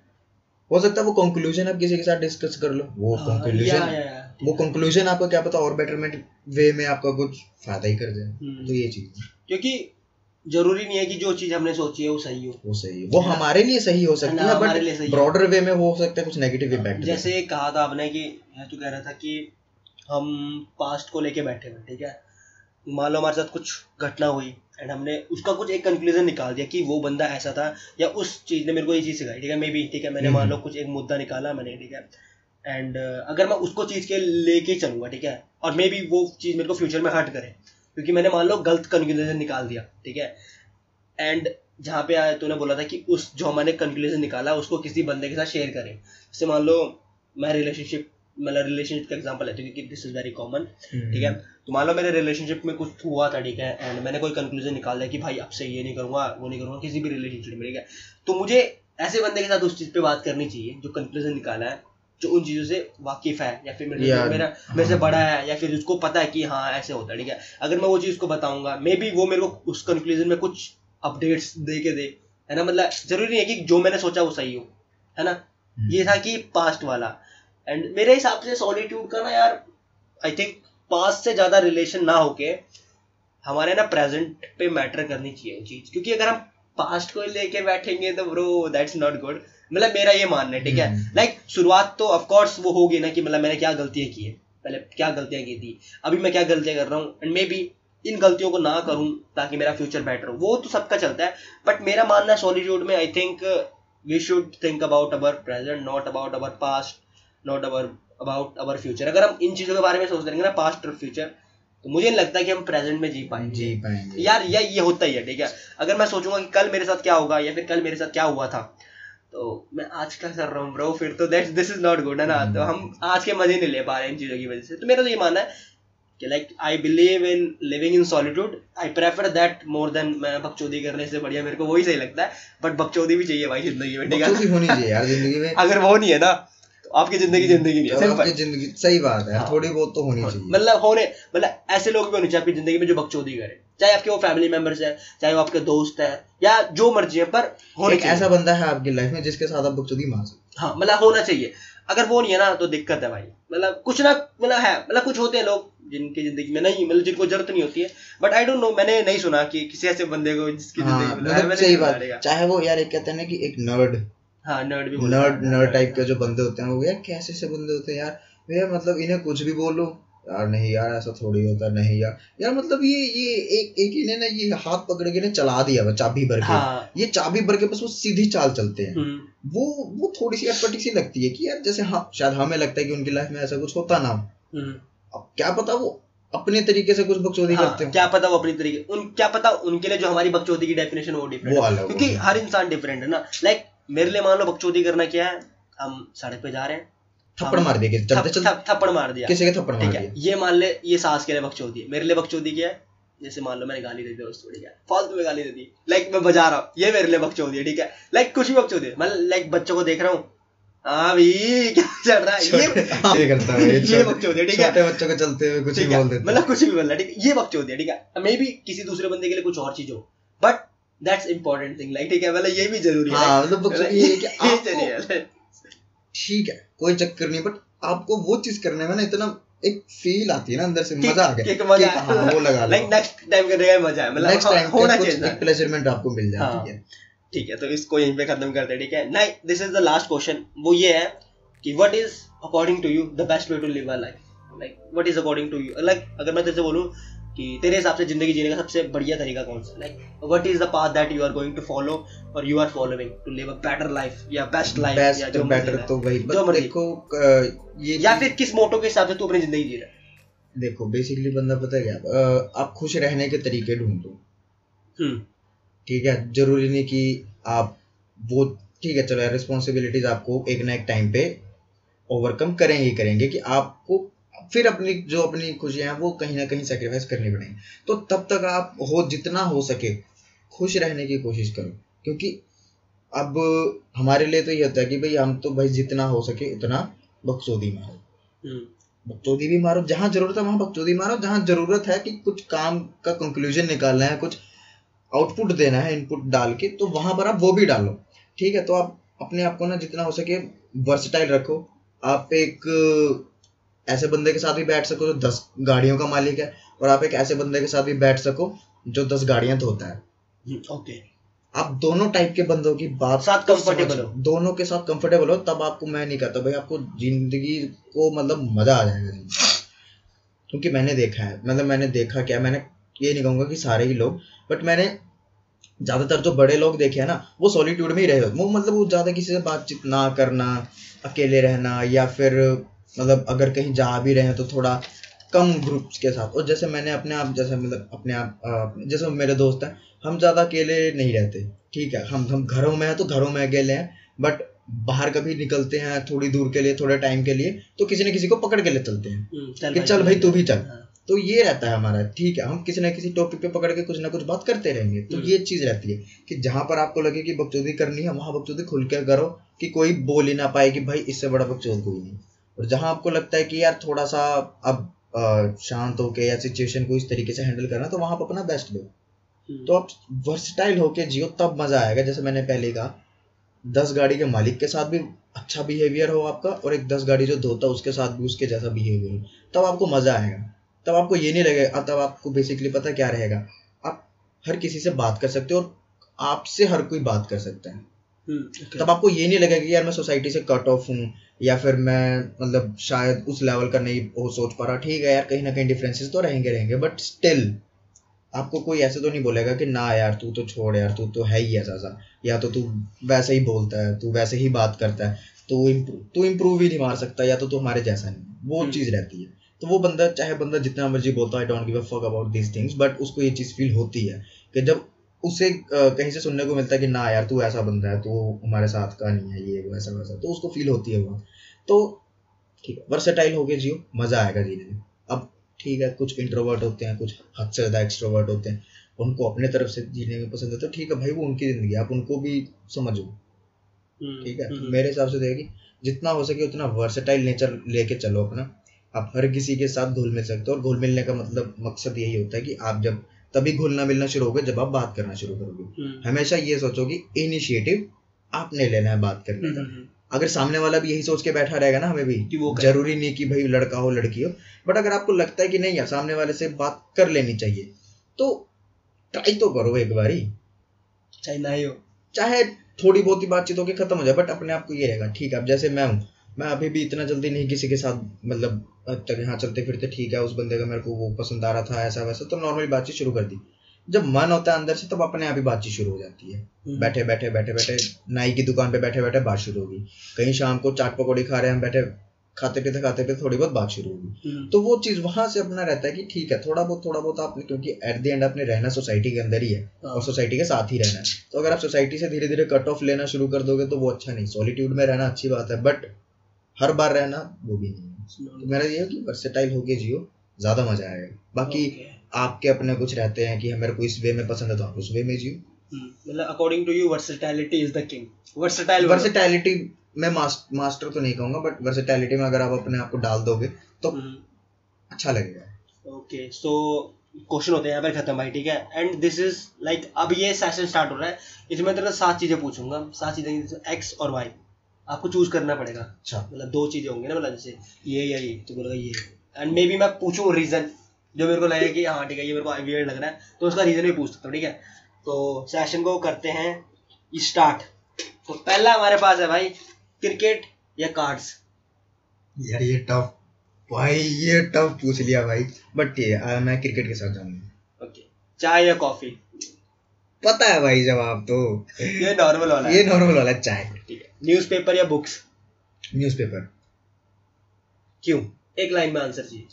हो सकता है वो कंक्लूजन आप किसी के साथ डिस्कस कर लो। वो हाँ, कंक्लूजन वो कंक्लूजन आपको क्या पता और बेटरमेंट वे में आपका कुछ फ़ायदा ही कर जाए। हम्म। तो ये चीज़ क्योंकि ज़रूरी नहीं है कि जो चीज़ हमने सोची है वो सही हो। वो सही है। वो हमारे लिए सही हो सकती है बट ब्रॉडर वे में हो सकता है कुछ नेगेटिव इम्पैक्ट जैसे कहा था आपने कि तू कह रहा था कि हम पास्ट को लेके बैठे हुए ठीक है? मान लो हमारे साथ कुछ घटना हुई एंड हमने उसका कुछ एक कंक्लूजन निकाल दिया कि वो बंदा ऐसा था या उस चीज़ ने मेरे को ये चीज़ सिखाई ठीक है? मे बी ठीक है मैंने मान हम्म। लो कुछ एक मुद्दा निकाला मैंने ठीक है? एंड अगर मैं उसको चीज़ के लेके चलूँगा ठीक है? और मे बी वो चीज़ मेरे को फ्यूचर में हर्ट करे। क्योंकि मैंने मान लो गलत कंक्लूजन निकाल दिया ठीक है? एंड जहाँ पे आया तूने बोला था कि उस जो मैंने कंक्लूजन निकाला उसको किसी बंदे के साथ शेयर करें। जैसे मान लो मैं रिलेशनशिप मतलब रिलेशनशिप का एग्जांपल लेते हैं क्योंकि दिस इज़ वेरी कॉमन ठीक है? तो मान लो मेरे रिलेशनशिप में कुछ हुआ था ठीक है? एंड मैंने कोई कंक्लूजन निकाल दिया कि भाई अब से ये नहीं करूँगा वो नहीं करूँगा किसी भी रिलेशनशिप में ठीक है? तो मुझे ऐसे बंदे के साथ उस चीज़ पे बात करनी चाहिए जो कंक्लूजन निकाला है। जो उन चीज़ों से वाकिफ है या फिर मेरे मेरा मेरे से। बड़ा है या फिर उसको पता है कि हाँ ऐसे होता है ठीक है? अगर मैं वो चीज़ को बताऊँगा मे बी वो मेरे को उस कंक्लूजन में कुछ अपडेट्स दे के दे है ना? मतलब ज़रूरी नहीं है कि जो मैंने सोचा वो सही हो है ना? हम्म। ये था कि पास्ट वाला। एंड मेरे हिसाब से सॉलिट्यूड का ना यार आई थिंक पास्ट से ज़्यादा रिलेशन ना होके हमारे ना प्रेजेंट पे मैटर करनी चाहिए वो चीज़। क्योंकि अगर हम पास्ट को लेके बैठेंगे तो ब्रो दैट्स नॉट गुड मतलब मेरा ये मानना है ठीक है? हम्म। लाइक शुरुआत तो ऑफकोर्स वो होगी ना कि मतलब मैंने क्या गलतियाँ की है। पहले क्या गलतियाँ की थी? अभी मैं क्या गलतियाँ कर रहा हूँ? एंड मे बी इन गलतियों को ना करूँ ताकि मेरा फ्यूचर बेटर हो। वो तो सबका चलता है बट मेरा मानना है सॉलिट्यूड में I think we should think about our present not about our past not our about our future अगर हम इन चीज़ों के बारे में सोचते रहेंगे ना पास्ट और फ्यूचर तो मुझे नहीं लगता कि हम प्रेजेंट में जी पाएँगे। जी पाएँगे। यार या ये होता ही है ठीक है? अगर मैं सोचूँगा कि कल मेरे साथ क्या होगा या फिर कल मेरे साथ क्या हुआ था तो मैं आज क्या कर रहा हूँ ब्रो फिर तो that's this is not good है ना? तो हम आज के मज़े नहीं ले पा रहे इन चीज़ों की वजह से। तो मेरा तो ये मानना है कि like I believe in living in solitude I prefer that more than मैं बकचोदी करने से बढ़िया मेरे को वही सही लगता है। बट बकचोदी भी चाहिए भाई ज़िंदगी में ठीक है? होनी चाहिए यार ज़िंदगी में। अगर वो नहीं है ना तो आपकी ज़िंदगी ज़िंदगी नहीं है सिंपल। आपकी ज़िंदगी सही बात है हाँ। थोड़ी बहुत तो होनी चाहिए। मतलब होने मतलब ऐसे लोग भी होने चाहिए आपकी ज़िंदगी में जो बकचोदी करे। चाहे आपके वो फैमिली मेंबर्स है चाहे वो आपके दोस्त है या जो मर्ज़ी है पर होने एक ऐसा बंदा है आपकी लाइफ में जिसके साथ आप बकचोदी मार सकते हाँ मतलब होना चाहिए। अगर वो नहीं है ना तो दिक्कत है भाई। मतलब कुछ ना मतलब है मतलब कुछ होते हैं लोग जिनकी ज़िंदगी में नहीं मतलब जिनको ज़रूरत नहीं होती है। बट आई डोंट नो मैंने नहीं सुना कि किसी ऐसे बंदे को जिसकी हाँ मतलब सही बात। चाहे वो यार एक कहते हैं ना कि एक नर्ड हाँ नर्ड भी नर्ड नर्ड टाइप के जो बंदे होते हैं वो यार कैसे से बंदे होते हैं यार? मतलब इन्हें कुछ भी बोलो। यार नहीं यार ऐसा थोड़ी होता नहीं यार। यार मतलब ये ये एक एक इन्हें ना ये हाथ पकड़ के ना चला दिया चाबी भर के। हाँ। ये चाबी भर के बस वो सीधी चाल चलते हैं। हम्म, वो वो थोड़ी सी अटपटी सी लगती है कि यार जैसे हाँ शायद हमें लगता है कि उनकी लाइफ में ऐसा कुछ होता ना हम्म। अब क्या पता वो अपने तरीके से कुछ बकचोदी हाँ, करते हो। क्या पता वो अपने तरीके उन क्या पता उनके लिए जो हमारी बकचोदी की डेफिनेशन वो डिफरेंट अलग क्योंकि हर इंसान डिफरेंट है ना। लाइक मेरे लिए मान लो बकचोदी करना क्या है? हम सड़क पे जा रहे हैं। थप्पड़ मार दिया किसी चलते थप- चलते थप- थप्पड़ मार दिया। किसी के थप्पड़ मार दिया। ये मान ले ये सास के लिए बकचोदी है। मेरे लिए बकचोदी क्या है? जैसे मान लो मैंने गाली दे दी दोस्त को ठीक है। फालतू में गाली दे दी। लाइक मैं बजा रहा हूँ। ये मेरे लिए बकचोदी है ठीक है? लाइक कुछ भी बकचोदी है। मैं लाइक बच्चों को देख रहा हूँ। हाँ भाई क्या चल रहा है? ये ये करता है। ये ये बकचोदी है ठीक है? बच्चों को चलते हुए कुछ ही बोल देते मतलब कुछ भी बोल रहा है ठीक है? ये बकचोदी है ठीक है? मे बी किसी दूसरे बंदे के लिए कुछ और चीज़ हो but that's important thing like ठीक है? मतलब ये भी ज़रूरी है हाँ मतलब ज़रूरी है। ठीक है। कोई चक्कर नहीं बट आपको वो चीज़ करने में ना इतना एक फील आती है ना अंदर से किक- मज़ा आ गया मज़ा किक, हाँ वो लगा लाइक नेक्स्ट टाइम करने का मज़ा है मतलब नेक्स्ट हाँ, टाइम होना चाहिए एक प्लेजरमेंट आपको मिल हाँ। जाती है। ठीक है तो इसको यहीं पे खत्म करते हैं ठीक है। नहीं this is the last question वो ये है कि what is according to you the best way to live a life like what is according to you like अगर मैं तेरे से बोलूँ कि तेरे हिसाब से ज़िंदगी जीने का सबसे बढ़िया तरीका कौन सा? Like what is the path that you are going to follow और you are following to live a better life या बेस्ट लाइफ या जो बेटर तो वही जो मर्ज़ी। देखो ये या फिर किस मोटो के हिसाब से तू अपनी ज़िंदगी जी रहा है? देखो बेसिकली बंदा पता है क्या? आप खुश रहने के तरीके ढूंढो। हम्म। ठीक है? ज़रूरी नहीं कि आप वो ठीक है चलो रिस्पॉन्सिबिलिटीज आपको एक ना एक टाइम पे ओवरकम करेंगे करेंगे कि आपको फिर अपनी जो अपनी खुशियाँ हैं वो कहीं ना कहीं सेक्रीफाइस करनी पड़ेंगी। तो तब तक आप हो जितना हो सके खुश रहने की कोशिश करो। क्योंकि अब हमारे लिए तो ये होता है कि भाई हम तो भाई जितना हो सके उतना बकचोदी में हो हम्म। बकचोदी भी मारो। जहाँ ज़रूरत है वहाँ बकचोदी मारो। जहाँ ज़रूरत है कि कुछ काम का कंक्लूजन निकालना है कुछ आउटपुट देना है इनपुट डाल के तो वहाँ पर आप वो भी डालो। ठीक है तो आप अपने आप को ना जितना हो सके वर्सटाइल रखो। आप एक ऐसे बंदे के साथ भी बैठ सको जो दस गाड़ियों का मालिक है और आप एक ऐसे बंदे के साथ भी बैठ सको जो दस गाड़ियाँ धोता है ओके आप दोनों टाइप के बंदों की बात साथ को comfortable समझो। हो। दोनों के साथ कंफर्टेबल हो तब आपको मैं नहीं कहता भाई आपको ज़िंदगी को मतलब मज़ा आ जाएगा क्योंकि मैंने देखा है मतलब मैंने देखा क्या मैंने ये नहीं कहूँगा कि सारे ही लोग बट मैंने ज़्यादातर जो बड़े लोग देखे हैं ना वो सॉलिट्यूड में ही रहे वो मतलब वो ज़्यादा किसी से बातचीत ना करना अकेले रहना या फिर मतलब अगर कहीं जा भी रहे हैं तो थोड़ा कम ग्रुप्स के साथ। और जैसे मैंने अपने आप जैसे मतलब अपने आप जैसे मेरे दोस्त हैं हम ज़्यादा अकेले नहीं रहते ठीक है? हम हम घरों में हैं तो घरों में अकेले हैं बट बाहर कभी निकलते हैं थोड़ी दूर के लिए थोड़े टाइम के लिए तो किसी न किसी को पकड़ के ले चलते हैं हम्म, कि चल भाई तू भी चल। हाँ, तो ये रहता है हमारा ठीक है? हम किसी ना किसी टॉपिक पे पकड़ के कुछ ना कुछ बात करते रहेंगे तो हम्म। ये चीज़ रहती है कि जहाँ पर आपको लगे कि बकचोदी करनी है वहाँ बकचोदी खुल के करो कि कोई बोल ही ना पाए कि भाई इससे बड़ा बकचोद कोई नहीं। और जहाँ आपको लगता है कि यार थोड़ा सा अब शांत होके या सिचुएशन को इस तरीके से हैंडल करना तो वहाँ पर अपना बेस्ट दो। हम्म, तो आप वर्सटाइल होके जियो तब मज़ा आएगा। जैसे मैंने पहले कहा दस गाड़ी के मालिक के साथ भी अच्छा बिहेवियर हो आपका और एक दस गाड़ी जो धोता उसके साथ भी उसके जैसा बिहेवियर हो। तब आपको मज़ा आएगा। तब आपको ये नहीं लगेगा तब आपको बेसिकली पता क्या रहेगा। आप हर किसी से बात कर सकते हो और आपसे हर कोई बात कर सकता है। Okay. तब आपको ये नहीं लगेगा कि यार मैं सोसाइटी से कट ऑफ़ हूँ या फिर मैं मतलब शायद उस लेवल का नहीं वो सोच पा रहा ठीक है यार कहीं ना कहीं डिफरेंसेस तो रहेंगे रहेंगे बट स्टिल आपको कोई ऐसे तो नहीं बोलेगा कि ना यार तू तो छोड़ यार तू तो है ही ऐसा सा या तो तू वैसे ही बोलता है तू वैसे ही बात करता है तू इम्प्रूव तू इम्प्रूव ही नहीं मार सकता या तो तू हमारे जैसा नहीं वो हम्म। चीज़ रहती है तो वो बंदा चाहे बंदा जितना मर्ज़ी बोलता है don't give a fuck about these things but उसको ये चीज़ फील होती है कि जब उसे कहीं से सुनने को मिलता है कि ना यार तू ऐसा बंदा है तू हमारे साथ का नहीं है ये वो ऐसा वैसा तो उसको फील होती है वो तो ठीक है वर्सेटाइल हो गए जियो मज़ा आएगा जीने में। अब ठीक है कुछ इंट्रोवर्ट होते हैं कुछ हद से ज़्यादा एक्सट्रोवर्ट होते हैं उनको अपने तरफ़ से जीने में पसंद है तो ठीक है भाई वो उनकी ज़िंदगी आप उनको भी समझो। हम्म, ठीक है हम्म, तो मेरे हिसाब से देखिए जितना हो सके उतना वर्सेटाइल नेचर लेके चलो अपना। आप हर किसी के साथ घुल मिल सकते हो और घुल मिलने का मतलब मकसद यही होता है कि आप जब तभी घुलना मिलना शुरू होगा जब आप बात करना शुरू करोगे। हम्म, हमेशा ये सोचो कि इनिशिएटिव आपने लेना है बात करने हम्म, का। हम्म, अगर सामने वाला भी यही सोच के बैठा रहेगा ना हमें भी कि वो ज़रूरी नहीं कि भाई लड़का हो लड़की हो बट अगर आपको लगता है कि नहीं यार सामने वाले से बात कर लेनी चाहिए तो ट्राई तो करो एक बारी। चाहे ना ही हो। चाहे थोड़ी बहुत ही बातचीत होकर खत्म हो जाए बट अपने आप को ये रहेगा ठीक है अब जैसे मैं हूँ मैं अभी भी इतना जल्दी नहीं किसी के साथ मतलब अब तक यहाँ चलते फिरते ठीक है उस बंदे का मेरे को वो पसंद आ रहा था ऐसा वैसा तो नॉर्मली बातचीत शुरू कर दी। जब मन होता है अंदर से तब अपने आप ही बातचीत शुरू हो जाती है। हम्म, बैठे बैठे बैठे बैठे नाई की दुकान पे बैठे बैठे बात शुरू होगी। कहीं शाम को चाट पकौड़ी खा रहे हैं हम बैठे खाते पीते खाते पीते थोड़ी बहुत बात शुरू होगी। हम्म, तो वो चीज़ वहाँ से अपना रहता है कि ठीक है थोड़ा बहुत थोड़ा बहुत आपने क्योंकि एट द एंड आपने रहना सोसाइटी के अंदर ही है हाँ, और सोसाइटी के साथ ही रहना है। तो अगर आप सोसाइटी से धीरे धीरे कट ऑफ़ लेना शुरू कर दोगे तो वो अच्छा नहीं सॉलिट्यूड में रहना अच्छी बात है बट हर बार रहना वो भी नहीं है। तो मेरा ये है कि वर्सेटाइल होके जियो ज़्यादा मज़ा आएगा। बाकी आपके अपने कुछ रहते हैं कि मेरे को इस वे में पसंद है तो आप उस वे में जियो। हम्म, मतलब according to you versatility is the king versatile versatility मैं मास्टर तो नहीं कहूँगा बट वर्सेटैलिटी में अगर आप अपने आप को डाल दोगे तो अच्छा लगेगा। ओके सो क्वेश्चन होते हैं यहाँ पर खत्म भाई ठीक है? एंड दिस इज़ लाइक अब ये सेशन स्टार्ट हो रहा है। इसमें तेरे सात चीज़ें पूछूँगा। सात चीज़ें एक्स और वाई आपको चूज़ करना पड़ेगा। अच्छा। मतलब दो चीज़ें होंगी ना मतलब जैसे ये या ये तो बोलेगा ये। एंड मे बी मैं पूछूँ रीजन जो मेरे को लगे कि हाँ ठीक है ये मेरे को वियर्ड लग रहा है तो उसका रीजन भी पूछ सकता हूँ ठीक है? तो सेशन को करते हैं स्टार्ट तो पहला हमारे पास है भाई क्रिकेट या कार्ड्स यार ये टफ भाई ये टफ पूछ लिया भाई। बट है आ, मैं क्रिकेट के साथ जाऊँगा। ओके चाय या कॉफ़ी पता है भाई जवाब तो। ये नॉर्मल वाला ये नॉर्मल वाला चाय। ठीक है। न्यूज़पेपर या बुक्स न्यूज़पेपर क्यों? एक लाइन में आंसर चाहिए।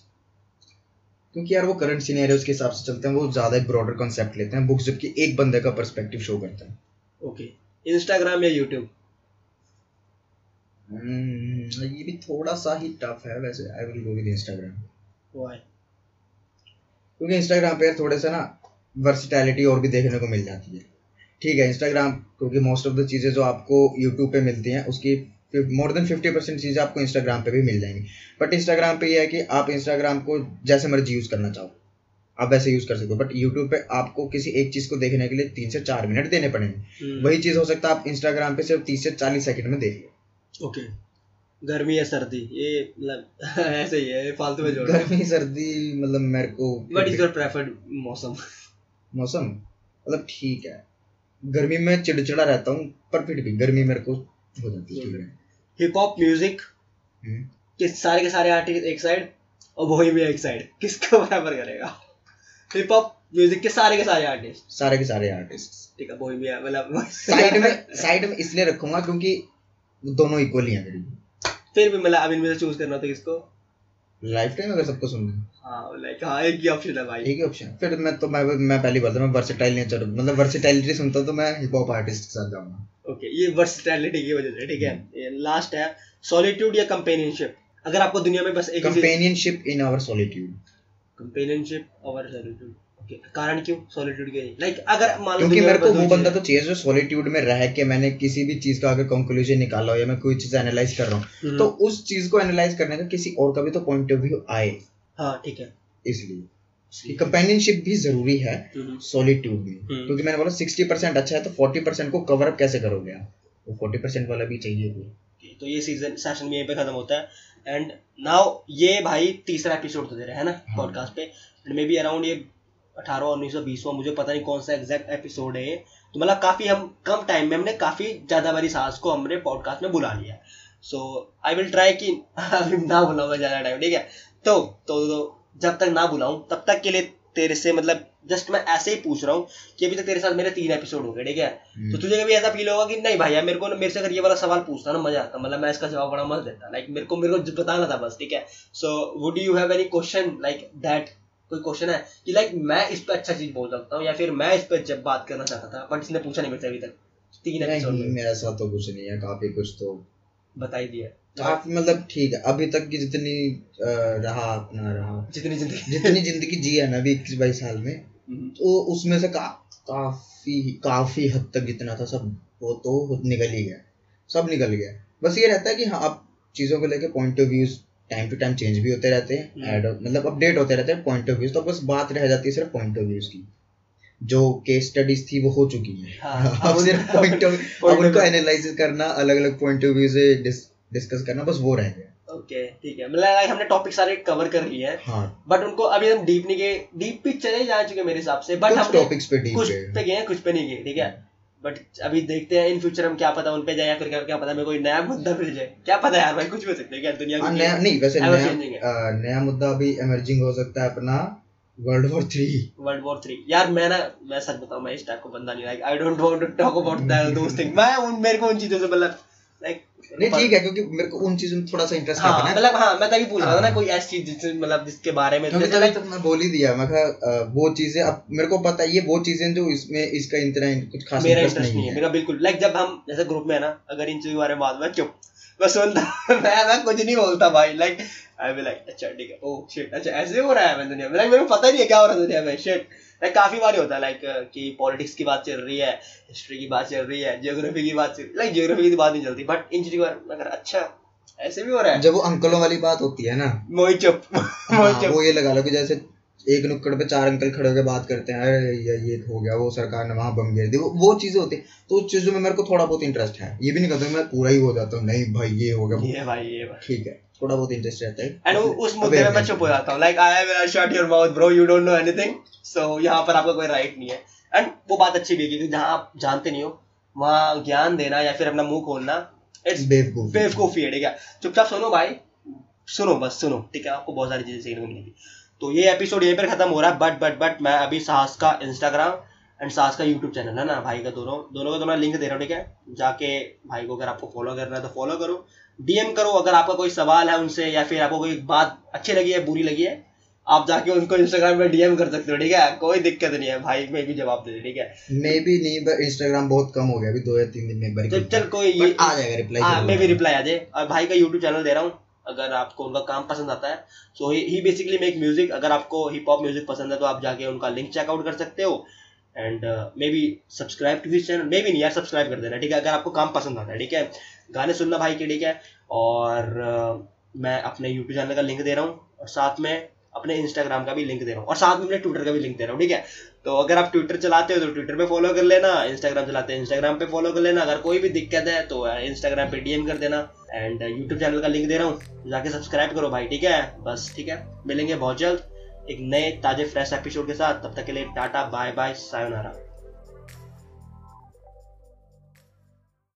क्योंकि यार वो करंट सीनियर के हिसाब से चलते हैं वो ज़्यादा एक ब्रॉडर कॉन्सेप्ट लेते हैं बुक्स जबकि एक बंदे का पर्सपेक्टिव शो करता है। ओके इंस्टाग्राम या यूट्यूब हम्म, ये भी थोड़ा सा ही टफ है वैसे। I will go with Instagram why क्योंकि इंस्टाग्राम पे थोड़े से ना वर्सिटैलिटी और भी देखने को मिल जाती है। ठीक है इंस्टाग्राम क्योंकि मोस्ट ऑफ़ द चीज़ें जो आपको यूट्यूब पे मिलती हैं उसकी मोर देन फिफ्टी परसेंट चीज़ें आपको इंस्टाग्राम पे भी मिल जाएँगी। बट इंस्टाग्राम पे ये है कि आप इंस्टाग्राम को जैसे मर्ज़ी यूज़ करना चाहो। आप वैसे यूज़ कर सकते हो बट यूट्यूब पे आपको किसी एक चीज़ को देखने के लिए तीन से चार मिनट देने पड़ेंगे। हम्म, वही चीज़ हो सकता है आप इंस्टाग्राम पे सिर्फ़ तीस से चालीस सेकंड में देख लो। ओके गर्मी या सर्दी ये मतलब ऐसे ही है फालतू में जोड़ गर्मी सर्दी मतलब मेरे को व्हाट इज़ योर प्रेफर्ड मौसम? मौसम? मतलब ठीक है। गर्मी में चिड़चिड़ा रहता हूँ पर फिर भी गर्मी मेरे को हो जाती है हिप हॉप म्यूज़िक। के सारे के सारे आर्टिस्ट एक साइड और वही भी एक साइड किसको बराबर करेगा? हिप हॉप म्यूज़िक के सारे के सारे आर्टिस्ट सारे के सारे आर्टिस्ट ठीक है वही भी है मतलब साइड में साइड में इसलिए रखूँगा क्योंकि दोनों इक्वली हैं मेरे फिर भी मतलब अब इनमें से चूज़ करना तो किसको? लाइफ टाइम अगर सबको सुनना है हाँ। लाइक हाँ एक ही ऑप्शन है भाई। एक ही ऑप्शन फिर मैं तो मैं मैं पहली बात मैं वर्सेटाइल नेचर मतलब वर्सेटाइलिटी सुनता हूँ तो मैं हिप हॉप आर्टिस्ट के साथ जाऊँगा। ओके ये वर्सटैलिटी की वजह से ठीक है? लास्ट है सॉलिट्यूड या कंपेनियनशिप अगर आपको दुनिया में बस एक companionship in our solitude companionship और सॉलिट्यूड ओके कारण क्यों सॉलिट्यूड के लाइक अगर मान लो क्योंकि मेरे को वो बंदा तो चाहिए जो सॉलिट्यूड में रह के मैंने किसी भी चीज़ का अगर कंक्लूजन निकाला हो या मैं कोई चीज़ एनालाइज कर रहा हूँ। हम्म, तो उस चीज़ को एनालाइज करने का किसी और का भी तो पॉइंट ऑफ़ व्यू आए। हाँ ठीक है। इसलिए। कंपेनियनशिप भी ज़रूरी है हम्म, सॉलिट्यूड में। हम्म। क्योंकि मैंने बोला सिक्सटी परसेंट अच्छा है तो फोर्टी परसेंट को कवर अप कैसे करोगे आप? वो फोर्टी परसेंट वाला भी चाहिए Okay, तो ये सीज़न सेशन भी यहीं पे खत्म होता है। एंड नाउ ये भाई तीसरा एपिसोड तो दे रहा है ना हाँ। पॉडकास्ट पे। एंड मे बी अराउंड ये अठारह उन्नीस सौ बीसवा मुझे पता नहीं कौन सा एग्जैक्ट एपिसोड है तो मतलब काफ़ी हम कम टाइम में हमने काफ़ी ज़्यादा बारी सास को हमने पॉडकास्ट में बुला लिया। सो आई विल ट्राई कि ना बुलाऊँगा ज़्यादा टाइम ठीक है। तो, तो तो जब तक ना बुलाऊं तब तक के लिए तेरे से मतलब जस्ट मैं ऐसे ही पूछ रहा हूँ कि अभी तक तेरे साथ मेरे तीन एपिसोड हो गए ठीक है? हम्म। तो तुझे कभी ऐसा फील होगा कि नहीं भाई यार मेरे को ना- मेरे से अगर ये वाला सवाल पूछता ना मज़ा आता मतलब मैं इसका जवाब बड़ा मस्त देता लाइक मेरे को मेरे को बताना था बस ठीक है? So would you have any question like that कोई क्वेश्चन है? कि लाइक मैं इस पर अच्छा चीज़ बोल सकता हूँ या फिर मैं इस पर जब बात करना चाहता था बट इसने पूछा नहीं मेरे से अभी तक तीन एपिसोड में। मेरा साथ तो कुछ नहीं है काफ़ी कुछ तो। बता ही दिया। काफ़ी मतलब ठीक है अभी तक की जितनी रहा अपना रहा जितनी ज़िंदगी जितनी ज़िंदगी जी है ना अभी इक्कीस बाईस साल में हम्म, तो उसमें से का, काफ़ी काफ़ी हद तक जितना था सब वो तो निकल ही गया सब निकल गया बस ये रहता है कि हाँ अब चीज़ों को लेके point of views time to time change भी होते रहते हैं हम्म। ऐड मतलब अपडेट होते रहते हैं पॉइंट ऑफ़ व्यूज़ तो बस बात रह जाती है सिर्फ़ पॉइंट ऑफ़ व्यूज़ की जो केस स्टडीज़ थी वो हो चुकी है हाँ, अब सिर्फ़ पॉइंट ऑफ़ अब उनको। एनालिसिस करना अलग अलग पॉइंट ऑफ़ व्यू से डिस्कस करना बस वो रह गया। ओके ठीक है। मतलब like हमने टॉपिक सारे कवर कर लिए हैं। हाँ। बट उनको अभी हम डीप नहीं गए डीप भी चले जा चुके मेरे हिसाब से बट कुछ हमने टॉपिक्स पे डीप कुछ पे गए कुछ पे नहीं गए ठीक है? बट अभी देखते हैं इन फ्यूचर हम क्या पता उन पे जाए या फिर क्या, क्या पता कोई नया मुद्दा फिर जाए। क्या पता यार भाई कुछ भी हो सकता है क्या दुनिया हाँ नया नहीं वैसे नया नया मुद्दा अभी इमर्जिंग हो सकता है अपना world war three world war three यार मैं ना मैं सच बताऊँ मैं इस टाइप का बंदा नहीं like I don't want to talk about that those thing मैं उन मेरे को उन चीज़ों से मतलब लाइक नहीं ठीक है क्योंकि मेरे को उन चीज़ों में थोड़ा सा इंटरेस्ट हाँ है मतलब हाँ मैं तभी पूछ रहा था ना हाँ। कोई ऐसी चीज़ मतलब जिसके बारे में क्योंकि तभी तक मैं बोल ही दिया मैं कहा वो चीज़ें अब मेरे को पता है ये वो चीज़ें जो इसमें इसका इतना कुछ खास मेरा इंटरेस्ट नहीं है मेरा बिल्कुल लाइक जब हम जैसे ग्रुप में है ना अगर इन चीज़ों के बारे में बात मैं चुप मैं सुनता मैं मैं कुछ नहीं बोलता भाई लाइक आई बी लाइक अच्छा ठीक है ओह शिट अच्छा ऐसे हो रहा है दुनिया में लाइक मेरे को पता ही नहीं है क्या हो रहा है दुनिया में शिट लाइक काफ़ी बार होता है लाइक कि पॉलिटिक्स की बात चल रही है हिस्ट्री की बात चल रही है जियोग्राफी की बात चल लाइक जियोग्राफी की बात नहीं चलती बट इन चीज़ों के अगर अच्छा ऐसे भी हो रहा है। जब वो अंकलों वाली बात होती है ना। मोई चुप हाँ, मोई चुप। वो ये लगा लो कि जैसे एक नुक्कड़ पे चार अंकल खड़े होकर बात करते हैं अरे ये ये हो गया वो सरकार ने वहाँ बम गिर दी वो, वो चीज़ें होती हैं। तो उस चीज़ों में मेरे को थोड़ा बहुत इंटरेस्ट है। ये भी नहीं कहता मैं पूरा ही हो जाता हूँ नहीं भाई ये हो गया ये भाई ये भाई। ठीक है। थोड़ा बहुत इंटरेस्ट रहता है। एंड उस मुद्दे में मैं चुप हो जाता हूँ। Like I will shut your mouth bro you don't know anything so यहाँ पर आपका कोई राइट नहीं है। एंड वो बात अच्छी भी है क्योंकि जहाँ आप जानते नहीं हो वहाँ ज्ञान देना या फिर अपना मुँह खोलना इट्स बेवकूफ़। बेवकूफ़ी है ठीक है? चुपचाप सुनो भाई। सुनो बस सुनो ठीक है? आपको बहुत सारी चीज़ें सीखने को मिलेगी। तो ये एपिसोड यहीं पर खत्म हो रहा है बट बट बट मैं अभी साहस का इंस्टाग्राम एंड साहस का यूट्यूब चैनल है ना भाई का दोनों दोनों का तो मैं लिंक दे रहा हूँ ठीक है? जाके भाई को अगर आपको फॉलो करना है तो फॉलो करो। डीएम करो अगर आपका कोई सवाल है उनसे या फिर आपको कोई बात अच्छी लगी है बुरी लगी है आप जाके उनको इंस्टाग्राम पे डीएम कर सकते हो ठीक है? कोई दिक्कत नहीं है भाई मैं भी जवाब दे ठीक है? मे भी नहीं बट इंस्टाग्राम बहुत कम हो गया अभी दो या तीन दिन में एक बार चल चल कोई ये आ जाएगा रिप्लाई हाँ मैं भी रिप्लाई आ जाए। और भाई का यूट्यूब चैनल दे रहा हूँ अगर आपको उनका काम पसंद आता है so he basically make music अगर आपको हिप हॉप म्यूज़िक पसंद है तो आप जाके उनका लिंक चेकआउट कर सकते हो and maybe subscribe to his channel maybe नहीं यार सब्सक्राइब कर देना ठीक है? अगर आपको काम पसंद आता है ठीक है? गाने सुनना भाई के ठीक है? और मैं अपने यूट्यूब चैनल का लिंक दे रहा हूँ, और साथ में अपने इंस्टाग्राम का भी लिंक दे रहा हूँ, और साथ में अपने ट्विटर का भी लिंक दे रहा हूँ, ठीक है? तो अगर आप ट्विटर चलाते हो तो ट्विटर पे फॉलो कर लेना इंस्टाग्राम चलाते हैं इंस्टाग्राम पे फॉलो कर लेना, अगर कोई भी दिक्कत है तो इंस्टाग्राम पे डीएम कर देना एंड यूट्यूब चैनल का लिंक दे रहा हूँ, जाके सब्सक्राइब करो भाई, ठीक है? बस, ठीक है? मिलेंगे बहुत जल्द, एक नए ताजे फ्रेश एपिसोड के साथ, तब तक के लिए टाटा बाय बाय सायोनारा